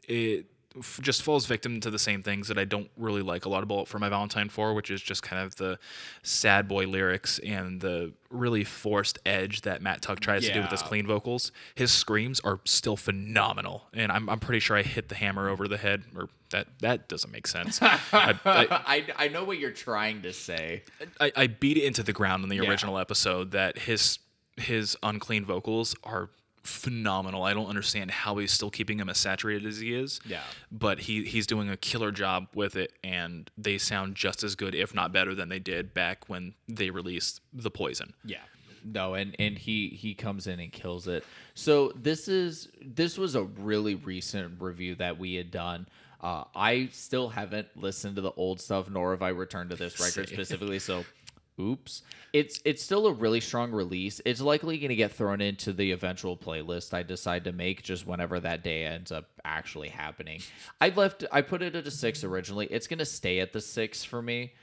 Speaker 2: it f- just falls victim to the same things that I don't really like a lot about for my Valentine for, which is just kind of the sad boy lyrics and the really forced edge that Matt Tuck tries to do with his clean vocals. His screams are still phenomenal, and I'm, I'm pretty sure I hit the hammer over the head, or that that doesn't make sense. I, I,
Speaker 1: I, I know what you're trying to say.
Speaker 2: I, I beat it into the ground in the
Speaker 1: Yeah.
Speaker 2: original episode that his his unclean vocals are phenomenal. I don't understand how he's still keeping him as saturated as he is.
Speaker 1: Yeah.
Speaker 2: But he he's doing a killer job with it and they sound just as good if not better than they did back when they released The Poison.
Speaker 1: Yeah. No, and and he he comes in and kills it. So this is this was a really recent review that we had done. Uh, I still haven't listened to the old stuff, nor have I returned to this record specifically. So, oops. It's it's still a really strong release. It's likely going to get thrown into the eventual playlist I decide to make just whenever that day ends up actually happening. I left I put it at a six originally. It's going to stay at the six for me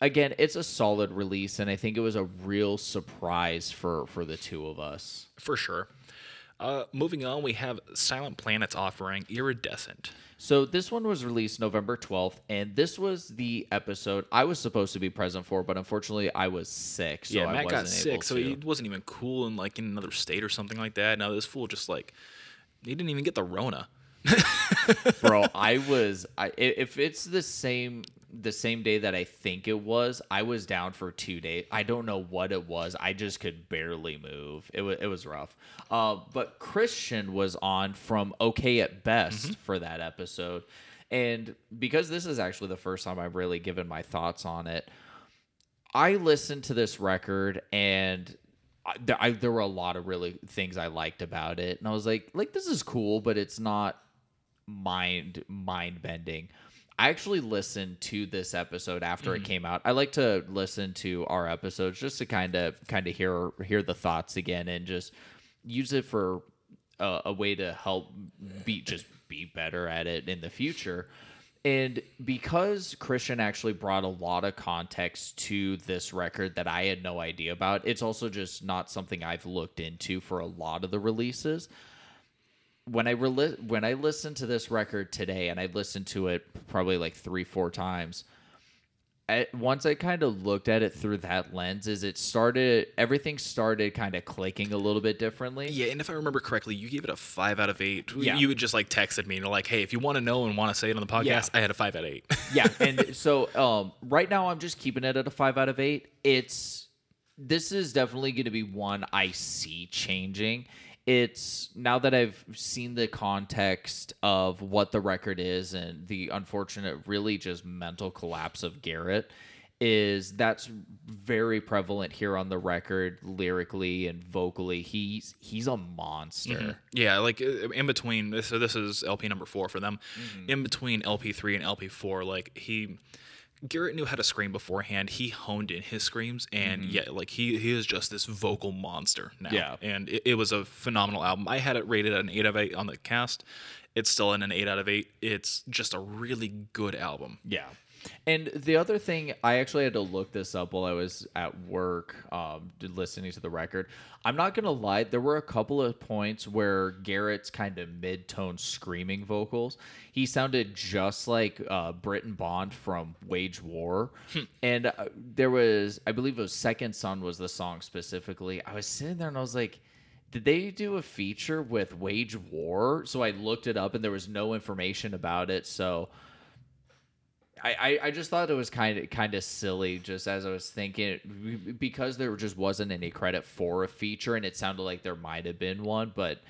Speaker 1: again, it's a solid release, and I think it was a real surprise for for the two of us.
Speaker 2: For sure. Uh, moving on, we have Silent Planet's offering Iridescent.
Speaker 1: So this one was released November twelfth, and this was the episode I was supposed to be present for, but unfortunately I was sick, so
Speaker 2: yeah,
Speaker 1: I
Speaker 2: Matt
Speaker 1: wasn't
Speaker 2: got sick, so
Speaker 1: to.
Speaker 2: he wasn't even cool in like in another state or something like that. Now this fool just like he didn't even get the Rona.
Speaker 1: bro i was I, i- if it's the same the same day that i think it was i was down for two days. I don't know what it was. I just could barely move. It was, it was rough. Uh, but christian was on from okay at best for that episode. And because this is actually the first time i've really given my thoughts on it I listened to this record and I, there, I, there were a lot of really things I liked about it, and I was like, like this is cool, but it's not mind mind bending. I actually listened to this episode after it mm-hmm. came out. I like to listen to our episodes just to kind of kind of hear hear the thoughts again and just use it for a, a way to help be just be better at it in the future. And because Christian actually brought a lot of context to this record that I had no idea about, it's also just not something I've looked into for a lot of the releases. When I reli- when I listened to this record today, and I listened to it probably like three, four times, I, once I kind of looked at it through that lens, is it started everything started kind of clicking a little bit differently.
Speaker 2: Yeah, and if I remember correctly, you gave it a five out of eight.
Speaker 1: Yeah.
Speaker 2: You just like texted me and you're like, "Hey, if you want to know and want to say it on the podcast,
Speaker 1: Yeah.
Speaker 2: I had a five out of eight.
Speaker 1: yeah and so um right now i'm just keeping it at a five out of eight it's this is definitely going to be one i see changing it's now that i've seen the context of what the record is and the unfortunate really just mental collapse of garrett is that's very prevalent here on the record lyrically and vocally he's he's a monster
Speaker 2: yeah, like uh, in between so this is LP number four for them. In between LP three and LP four, like he. Garrett knew how to scream beforehand. He honed in his screams, and mm-hmm. yeah, like he he is just this vocal monster now.
Speaker 1: Yeah.
Speaker 2: and it, it was a phenomenal album. I had it rated an eight out of eight on the cast. It's still in an eight out of eight. It's just a really good album.
Speaker 1: Yeah. And the other thing, I actually had to look this up while I was at work, um, listening to the record. I'm not gonna lie, there were a couple of points where Garrett's kind of mid-tone screaming vocals. He sounded just like uh, Britton Bond from Wage War, and uh, there was, I believe it was Second Son was the song specifically. I was sitting there and I was like. Did they do a feature with Wage War? So I looked it up and there was no information about it. So I, I, just thought it was kind of kind of silly just as I was thinking because there just wasn't any credit for a feature and it sounded like there might have been one but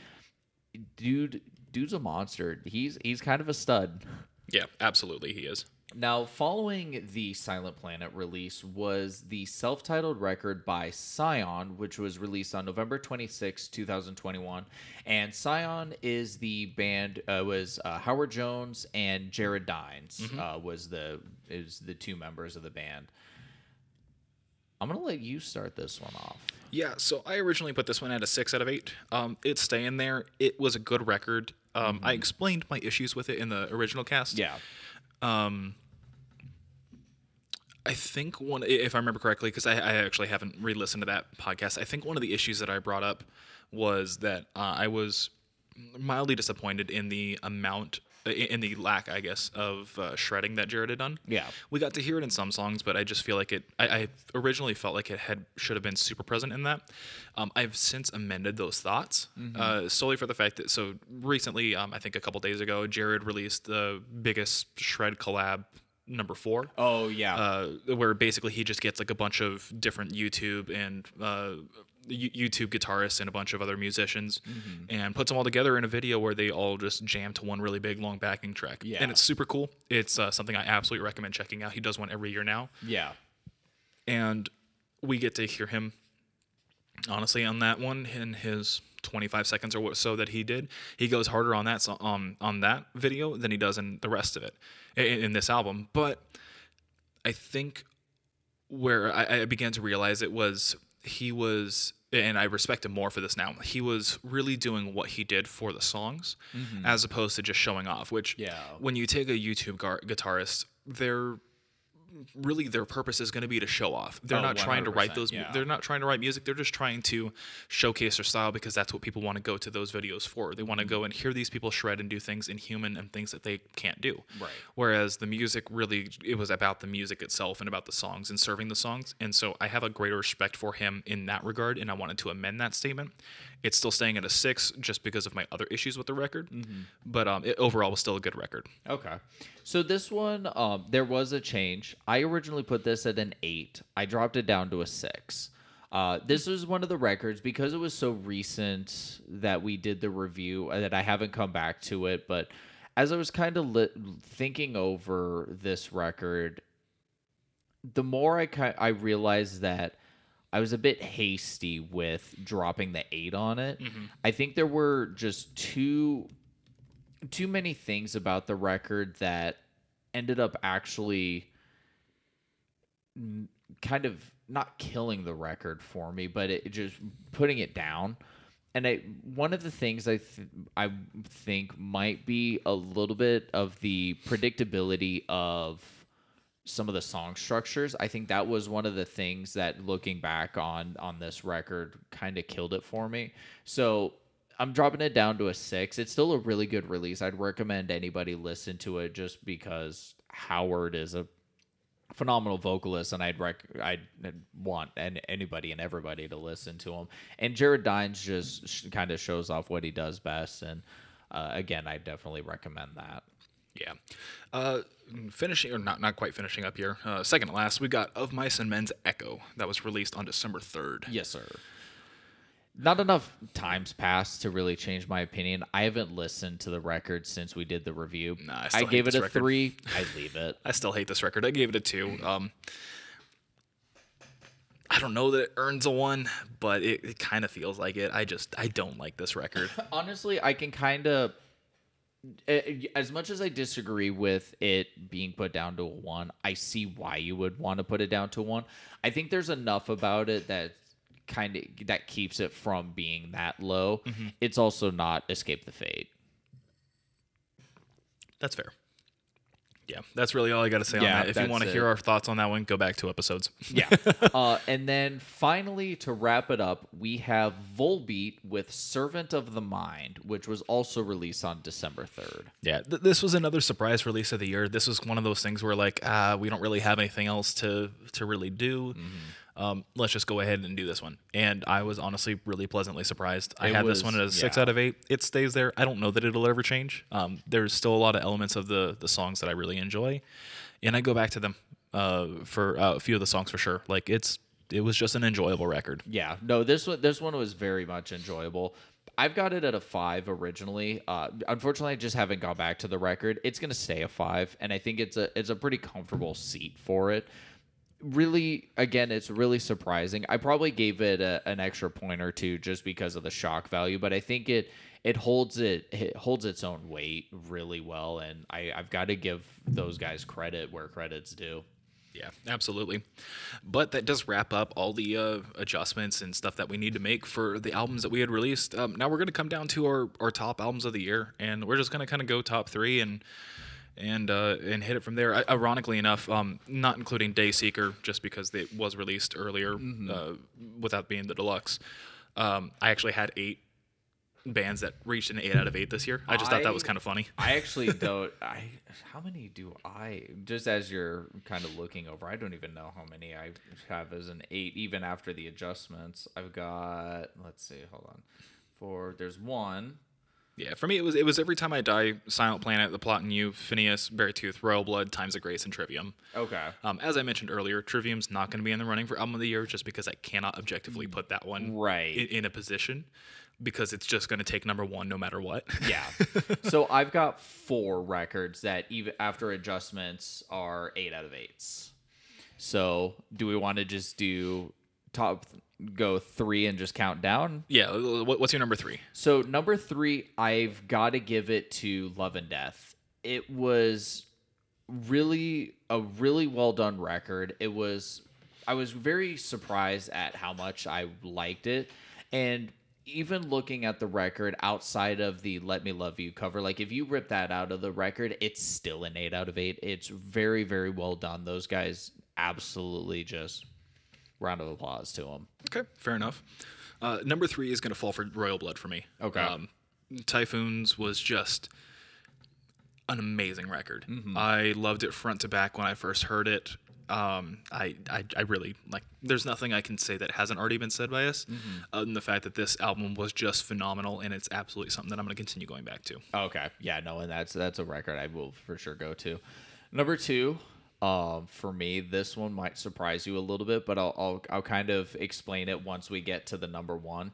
Speaker 1: dude dude's a monster he's he's kind of a stud
Speaker 2: Yeah, absolutely, he is.
Speaker 1: Now following the Silent Planet release was the self-titled record by Sion which was released on November 26, 2021 and Sion is the band uh, was uh, Howard Jones and Jared Dines uh, was the is the two members of the band. I'm gonna let you start this one off.
Speaker 2: Yeah, so I originally put this one at a six out of eight. Um, it's staying there. It was a good record. Um, I explained my issues with it in the original cast.
Speaker 1: Yeah,
Speaker 2: I think one, if I remember correctly, because I, I actually haven't re-listened to that podcast. I think one of the issues that I brought up was that uh, I was mildly disappointed in the amount in the lack, I guess, of uh, shredding that Jared had done.
Speaker 1: Yeah.
Speaker 2: we got to hear it in some songs, but I just feel like it. I, I originally felt like it had should have been super present in that. Um, I've since amended those thoughts uh, solely for the fact that so recently, um, I think a couple days ago, Jared released the biggest shred collab number four
Speaker 1: Oh yeah.
Speaker 2: uh, where basically he just gets like a bunch of different YouTube and uh, YouTube guitarists and a bunch of other musicians
Speaker 1: Mm-hmm.
Speaker 2: and puts them all together in a video where they all just jam to one really big long backing track.
Speaker 1: Yeah.
Speaker 2: And it's super cool. It's uh, something I absolutely recommend checking out. He does one every year now.
Speaker 1: yeah.
Speaker 2: And we get to hear him honestly on that one in his 25 seconds or what so that he did he goes harder on that so, um, on that video than he does in the rest of it in, in this album but i think where I, I began to realize it was he was and i respect him more for this now he was really doing what he did for the songs mm-hmm. as opposed to just showing off which
Speaker 1: Yeah.
Speaker 2: when you take a youtube gar- guitarist they're really their purpose is going to be to show off. They're
Speaker 1: Oh,
Speaker 2: not trying to write those.
Speaker 1: yeah.
Speaker 2: They're not trying to write music. They're just trying to showcase their style because that's what people want to go to those videos for. They want to go and hear these people shred and do things inhuman and things that they can't do.
Speaker 1: Right.
Speaker 2: Whereas the music really, it was about the music itself and about the songs and serving the songs. And so I have a greater respect for him in that regard. And I wanted to amend that statement. It's still staying at a six just because of my other issues with the record. But um, it overall was still a good record.
Speaker 1: Okay. So this one, um, there was a change. I originally put this at an eight. I dropped it down to a six. Uh, this was one of the records because it was so recent that we did the review uh, that I haven't come back to it. But as I was kind of li- thinking over this record, the more I ki- I realized that I was a bit hasty with dropping the eight on it. Mm-hmm. I think there were just too too many things about the record that ended up actually kind of not killing the record for me, but it just putting it down. And I, one of the things I th- I think might be a little bit of the predictability of some of the song structures. I think that was one of the things that looking back on on this record kind of killed it for me. So I'm dropping it down to a six. It's still a really good release. I'd recommend anybody listen to it just because Howard is a phenomenal vocalist, and I'd rec- I'd want and anybody and everybody to listen to him. And Jared Dines just sh- kind of shows off what he does best, and uh, again, I definitely recommend that.
Speaker 2: Yeah. Uh, finishing or not not quite finishing up here. Uh, second to last, we got Of Mice and Men's Echo that was released on December third.
Speaker 1: Yes, sir. Not enough times passed to really change my opinion. I haven't listened to the record since we did the review.
Speaker 2: Nah, I still hate
Speaker 1: gave it a
Speaker 2: record.
Speaker 1: three. I leave it.
Speaker 2: I still hate this record. I gave it a two. Um, I don't know that it earns a one, but it, it kind of feels like it. I just I don't like this record.
Speaker 1: Honestly, I can kind of, as much as I disagree with it being put down to a one, I see why you would want to put it down to one. I think there's enough about it that kind of that keeps it from being that low.
Speaker 2: Mm-hmm.
Speaker 1: It's also not Escape the Fate.
Speaker 2: That's fair. Yeah, that's really all I got to say on that. If you want to hear our thoughts on that one, go back two episodes.
Speaker 1: Yeah. uh, and then finally, to wrap it up, we have Volbeat with Servant of the Mind, which was also released on December 3rd.
Speaker 2: Yeah, th- this was another surprise release of the year. This was one of those things where like, ah, we don't really have anything else to to really do. Um, let's just go ahead and do this one. And I was honestly really pleasantly surprised. I
Speaker 1: It
Speaker 2: had
Speaker 1: was-
Speaker 2: this one at a six out of eight. It stays there. I don't know that it'll ever change. Um, there's still a lot of elements of the the songs that I really enjoy, and I go back to them uh, for uh, a few of the songs for sure. Like it's it was just an enjoyable record.
Speaker 1: Yeah, no, this one this one was very much enjoyable. I've got it at a five originally. Uh, unfortunately, I just haven't gone back to the record. It's gonna stay a five, and I think it's a it's a pretty comfortable seat for it. Really, again, it's really surprising. I probably gave it a, an extra point or two just because of the shock value, but I think it it holds it, it holds its own weight really well, and I, I've got to give those guys credit where credit's due.
Speaker 2: Yeah, absolutely. But that does wrap up all the uh, adjustments and stuff that we need to make for the albums that we had released. Um, now we're going to come down to our, our top albums of the year, and we're just going to kind of go top three and and uh, and hit it from there. I, ironically enough, um, not including Dayseeker, just because it was released earlier uh, without being the deluxe. Um, I actually had eight bands that reached an eight out of eight this year. I just thought that was kind of funny.
Speaker 1: I actually don't. I how many do I just as you're kind of looking over? I don't even know how many I have as an eight, even after the adjustments. I've got. Let's see. Hold on. Four. There's one.
Speaker 2: Yeah, for me it was it was every time I die, Silent Planet, The Plot in You, Phinehas, Beartooth, Royal Blood, Times of Grace, and Trivium.
Speaker 1: Okay.
Speaker 2: Um, as I mentioned earlier, Trivium's not going to be in the running for album of the year just because I cannot objectively put that one
Speaker 1: Right.
Speaker 2: in, in a position because it's just going to take number one no matter what.
Speaker 1: Yeah. so I've got four records that even after adjustments are eight out of eights. So do we want to just do top go three and just count down?
Speaker 2: yeah. What's your number three?
Speaker 1: So number three, I've got to give it to Love and Death. It was really a really well done record. It was I was very surprised at how much I liked it. And even looking at the record outside of the Let Me Love You cover, like if you rip that out of the record, it's still an eight out of eight. It's very, very well done. Those guys absolutely just round of applause to them.
Speaker 2: Okay, fair enough. Uh, number three is going to fall for Royal Blood for me.
Speaker 1: Okay.
Speaker 2: Um, Typhoons was just an amazing record.
Speaker 1: Mm-hmm.
Speaker 2: I loved it front to back when I first heard it. Um, I, I, I really like. There's nothing I can say that hasn't already been said by us,
Speaker 1: Mm-hmm.
Speaker 2: other than the fact that this album was just phenomenal, and it's absolutely something that I'm going to continue going back to.
Speaker 1: Okay. Yeah, no, and that's that's a record I will for sure go to. Number two, um, for me, this one might surprise you a little bit, but I'll I'll, I'll kind of explain it once we get to the number one.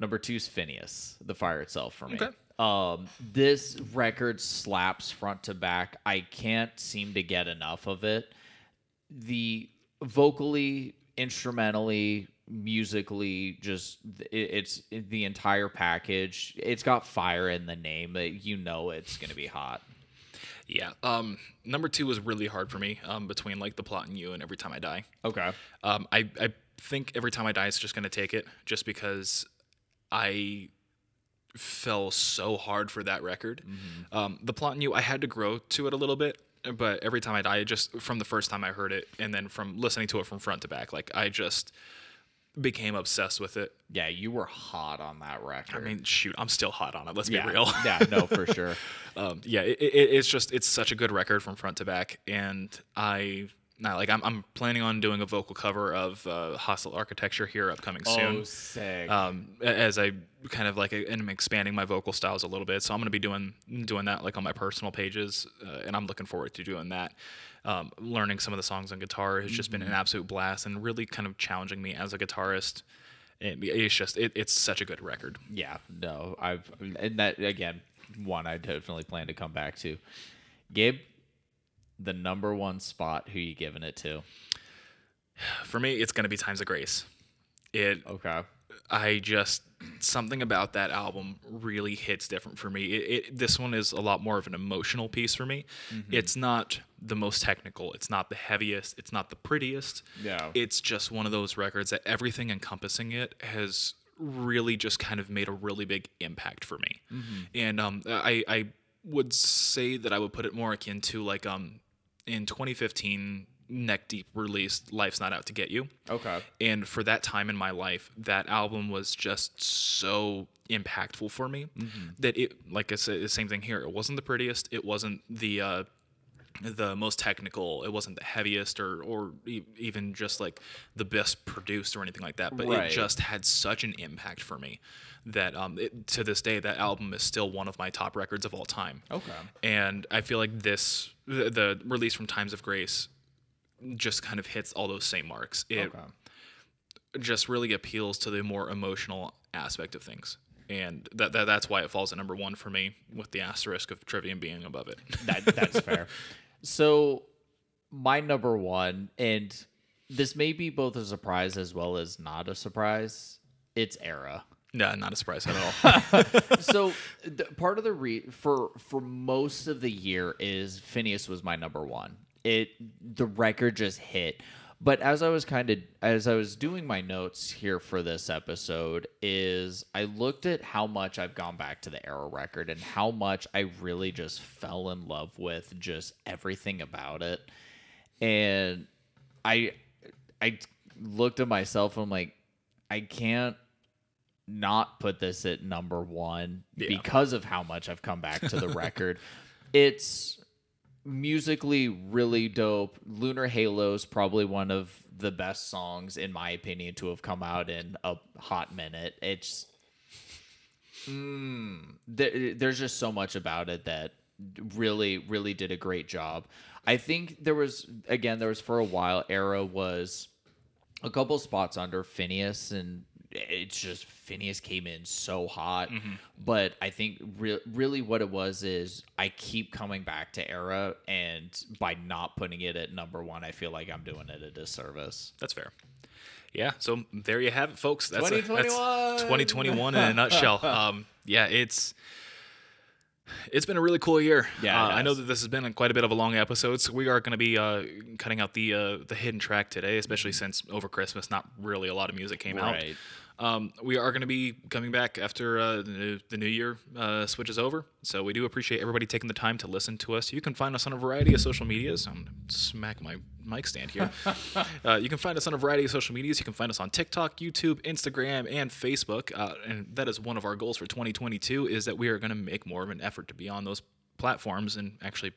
Speaker 1: Number two is Phinehas, the fire itself for me.
Speaker 2: Okay.
Speaker 1: Um, this record slaps front to back. I can't seem to get enough of it. The vocally, instrumentally, musically, just it, it's the entire package. It's got fire in the name. You know it's gonna be hot.
Speaker 2: Yeah. Um, number two was really hard for me. Um, between like the Plot in You and every time I die.
Speaker 1: Okay.
Speaker 2: Um, I, I think every time I die, it's just going to take it just because I fell so hard for that record. Um, the Plot in You, I had to grow to it a little bit, but every time I die, just from the first time I heard it and then from listening to it from front to back, like I just became obsessed with it.
Speaker 1: Yeah, you were hot on that record.
Speaker 2: I mean, shoot, I'm still hot on it. Let's
Speaker 1: yeah,
Speaker 2: be real.
Speaker 1: yeah, no, for sure.
Speaker 2: um, yeah, it, it, it's just it's such a good record from front to back, and I. Now, like I'm, I'm planning on doing a vocal cover of uh, Hostile Architecture here upcoming soon
Speaker 1: Oh, sick.
Speaker 2: um, as I kind of like am expanding my vocal styles a little bit. So I'm going to be doing doing that like on my personal pages, uh, and I'm looking forward to doing that. Um, learning some of the songs on guitar has just been an absolute blast, and really kind of challenging me as a guitarist. It, it's just it, it's such a good record.
Speaker 1: Yeah, no, I've and that again, one I definitely plan to come back to. Gabe, the number one spot, who you giving it to?
Speaker 2: For me, it's going to be Times of Grace. It
Speaker 1: Okay.
Speaker 2: I just something about that album really hits different for me. It, it this one is a lot more of an emotional piece for me. It's not the most technical. It's not the heaviest. It's not the prettiest.
Speaker 1: Yeah.
Speaker 2: It's just one of those records that everything encompassing it has really just kind of made a really big impact for me. And um, I I would say that I would put it more akin to like um in 2015 Neck Deep released Life's Not Out to Get You.
Speaker 1: Okay.
Speaker 2: And for that time in my life, that album was just so impactful for me that it, like I said, the same thing here. It wasn't the prettiest. It wasn't the uh, the most technical. It wasn't the heaviest, or or e- even just like the best produced or anything like that. But
Speaker 1: Right.
Speaker 2: it just had such an impact for me that um, it, to this day, that album is still one of my top records of all time.
Speaker 1: Okay.
Speaker 2: And I feel like this, the, the release from Times of Grace, just kind of hits all those same marks. It
Speaker 1: Okay.
Speaker 2: just really appeals to the more emotional aspect of things. And that, that that's why it falls at number one for me, with the asterisk of Trivium being above it.
Speaker 1: That that's fair. So my number one, and this may be both a surprise as well as not a surprise. It's Erra.
Speaker 2: No, not a surprise at all.
Speaker 1: so part of the re for for most of the year is Phinehas was my number one. It the record just hit. But as I was kind of as I was doing my notes here for this episode is I looked at how much I've gone back to the Erra record and how much I really just fell in love with just everything about it. And I I looked at myself and I'm like I can't not put this at number one
Speaker 2: Yeah.
Speaker 1: because of how much I've come back to the record. It's musically really dope. Lunar Halo's probably one of the best songs, in my opinion, to have come out in a hot minute. It's mm, there, there's just so much about it that really, really did a great job. I think there was again, there was for a while. Erra was a couple spots under Phinehas, and it's just Phinehas came in so hot. But I think re- really what it was is I keep coming back to Erra, and by not putting it at number one, I feel like I'm doing it a disservice.
Speaker 2: That's fair. Yeah, so there you have it, folks. That's, a- that's
Speaker 1: 2021.
Speaker 2: 2021 in a nutshell. Um, yeah, it's it's been a really cool year.
Speaker 1: Yeah,
Speaker 2: uh, I know that this has been quite a bit of a long episode, so we are going to be uh, cutting out the uh, the hidden track today, especially since over Christmas, not really a lot of music came out. Um, we are going to be coming back after uh, the, new, the new year uh, switches over. So we do appreciate everybody taking the time to listen to us. You can find us on a variety of social medias. I'm gonna smack my mic stand here. uh, you can find us on a variety of social medias. You can find us on TikTok, YouTube, Instagram, and Facebook. Uh, and that is one of our goals for 2022 is that we are going to make more of an effort to be on those platforms and actually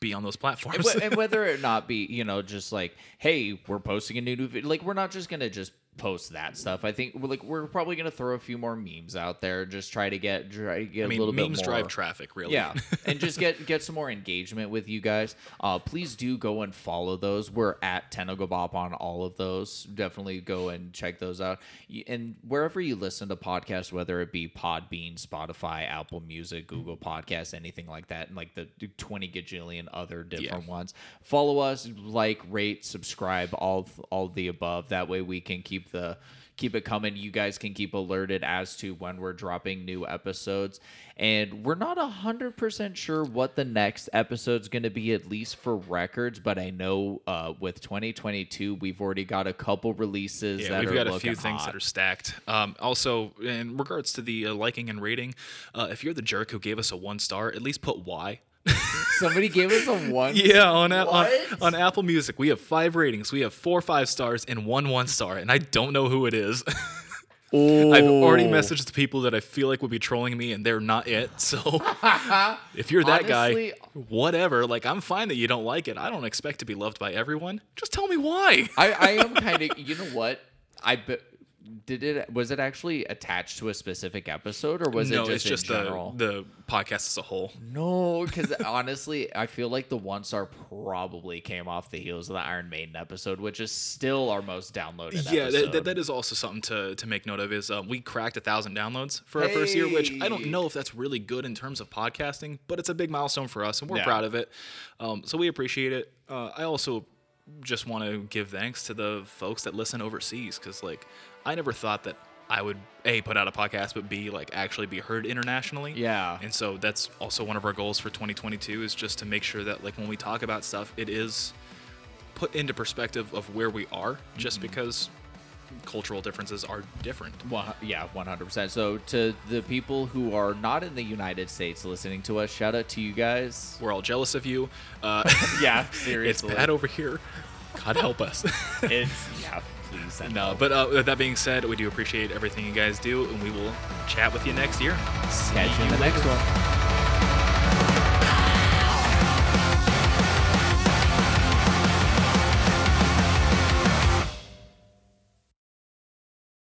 Speaker 2: be on those platforms.
Speaker 1: and whether it not be, you know, just like, hey, we're posting a new new video. Like, we're not just gonna just post that stuff. I think like we're probably gonna throw a few more memes out there. Just try to get try to get
Speaker 2: I mean,
Speaker 1: a little
Speaker 2: memes
Speaker 1: bit more.
Speaker 2: drive traffic, really.
Speaker 1: Yeah, and just get get some more engagement with you guys. Uh, please do go and follow those. We're at Tenogobop on all of those. Definitely go and check those out. And wherever you listen to podcasts, whether it be Podbean, Spotify, Apple Music, Google Podcasts, anything like that, and like the twenty gajillion other different ones, follow us, like, rate, subscribe, all all the above. That way we can keep the keep it coming. You guys can keep alerted as to when we're dropping new episodes. And we're not 100% sure what the next episode's going to be, at least for records. But I know uh, with 2022, we've already got a couple releases
Speaker 2: Yeah,
Speaker 1: that
Speaker 2: we've
Speaker 1: are
Speaker 2: got a few things
Speaker 1: hot.
Speaker 2: that are stacked. Um, also, in regards to the uh, liking and rating, uh, if you're the jerk who gave us a one star, at least put why.
Speaker 1: Somebody gave us a one.
Speaker 2: Yeah, on, a- on on Apple Music, we have five ratings. We have four five stars and one one star, and I don't know who it is. I've already messaged the people that I feel like would be trolling me, and they're not it. So if you're that
Speaker 1: Honestly-
Speaker 2: guy, whatever. Like, I'm fine that you don't like it. I don't expect to be loved by everyone. Just tell me why.
Speaker 1: I, I am kind of, you know what? I be, did it, was it actually attached to a specific episode or was
Speaker 2: no,
Speaker 1: it just
Speaker 2: it's just
Speaker 1: in
Speaker 2: the
Speaker 1: general?
Speaker 2: the podcast as a whole.
Speaker 1: No, because honestly, I feel like the one star probably came off the heels of the Iron Maiden episode, which is still our most downloaded
Speaker 2: Yeah, that, that is also something to, to make note of. Is um, we cracked a thousand downloads for our first year, which I don't know if that's really good in terms of podcasting, but it's a big milestone for us, and we're
Speaker 1: Yeah.
Speaker 2: proud of it. Um, so we appreciate it. Uh, I also just want to give thanks to the folks that listen overseas, because like I never thought that I would a put out a podcast, but b like actually be heard internationally.
Speaker 1: Yeah.
Speaker 2: And so that's also one of our goals for 2022 is just to make sure that like when we talk about stuff, it is put into perspective of where we are, just
Speaker 1: Mm-hmm.
Speaker 2: because cultural differences are different.
Speaker 1: Well, yeah, 100%. So, to the people who are not in the United States listening to us, shout out to you guys.
Speaker 2: We're all jealous of you. Uh,
Speaker 1: Yeah,
Speaker 2: it's
Speaker 1: seriously.
Speaker 2: bad over here. God help us.
Speaker 1: It's, yeah, please
Speaker 2: no, but uh, with that being said, we do appreciate everything you guys do, and we will chat with you next year. See
Speaker 1: Catch you in the next one.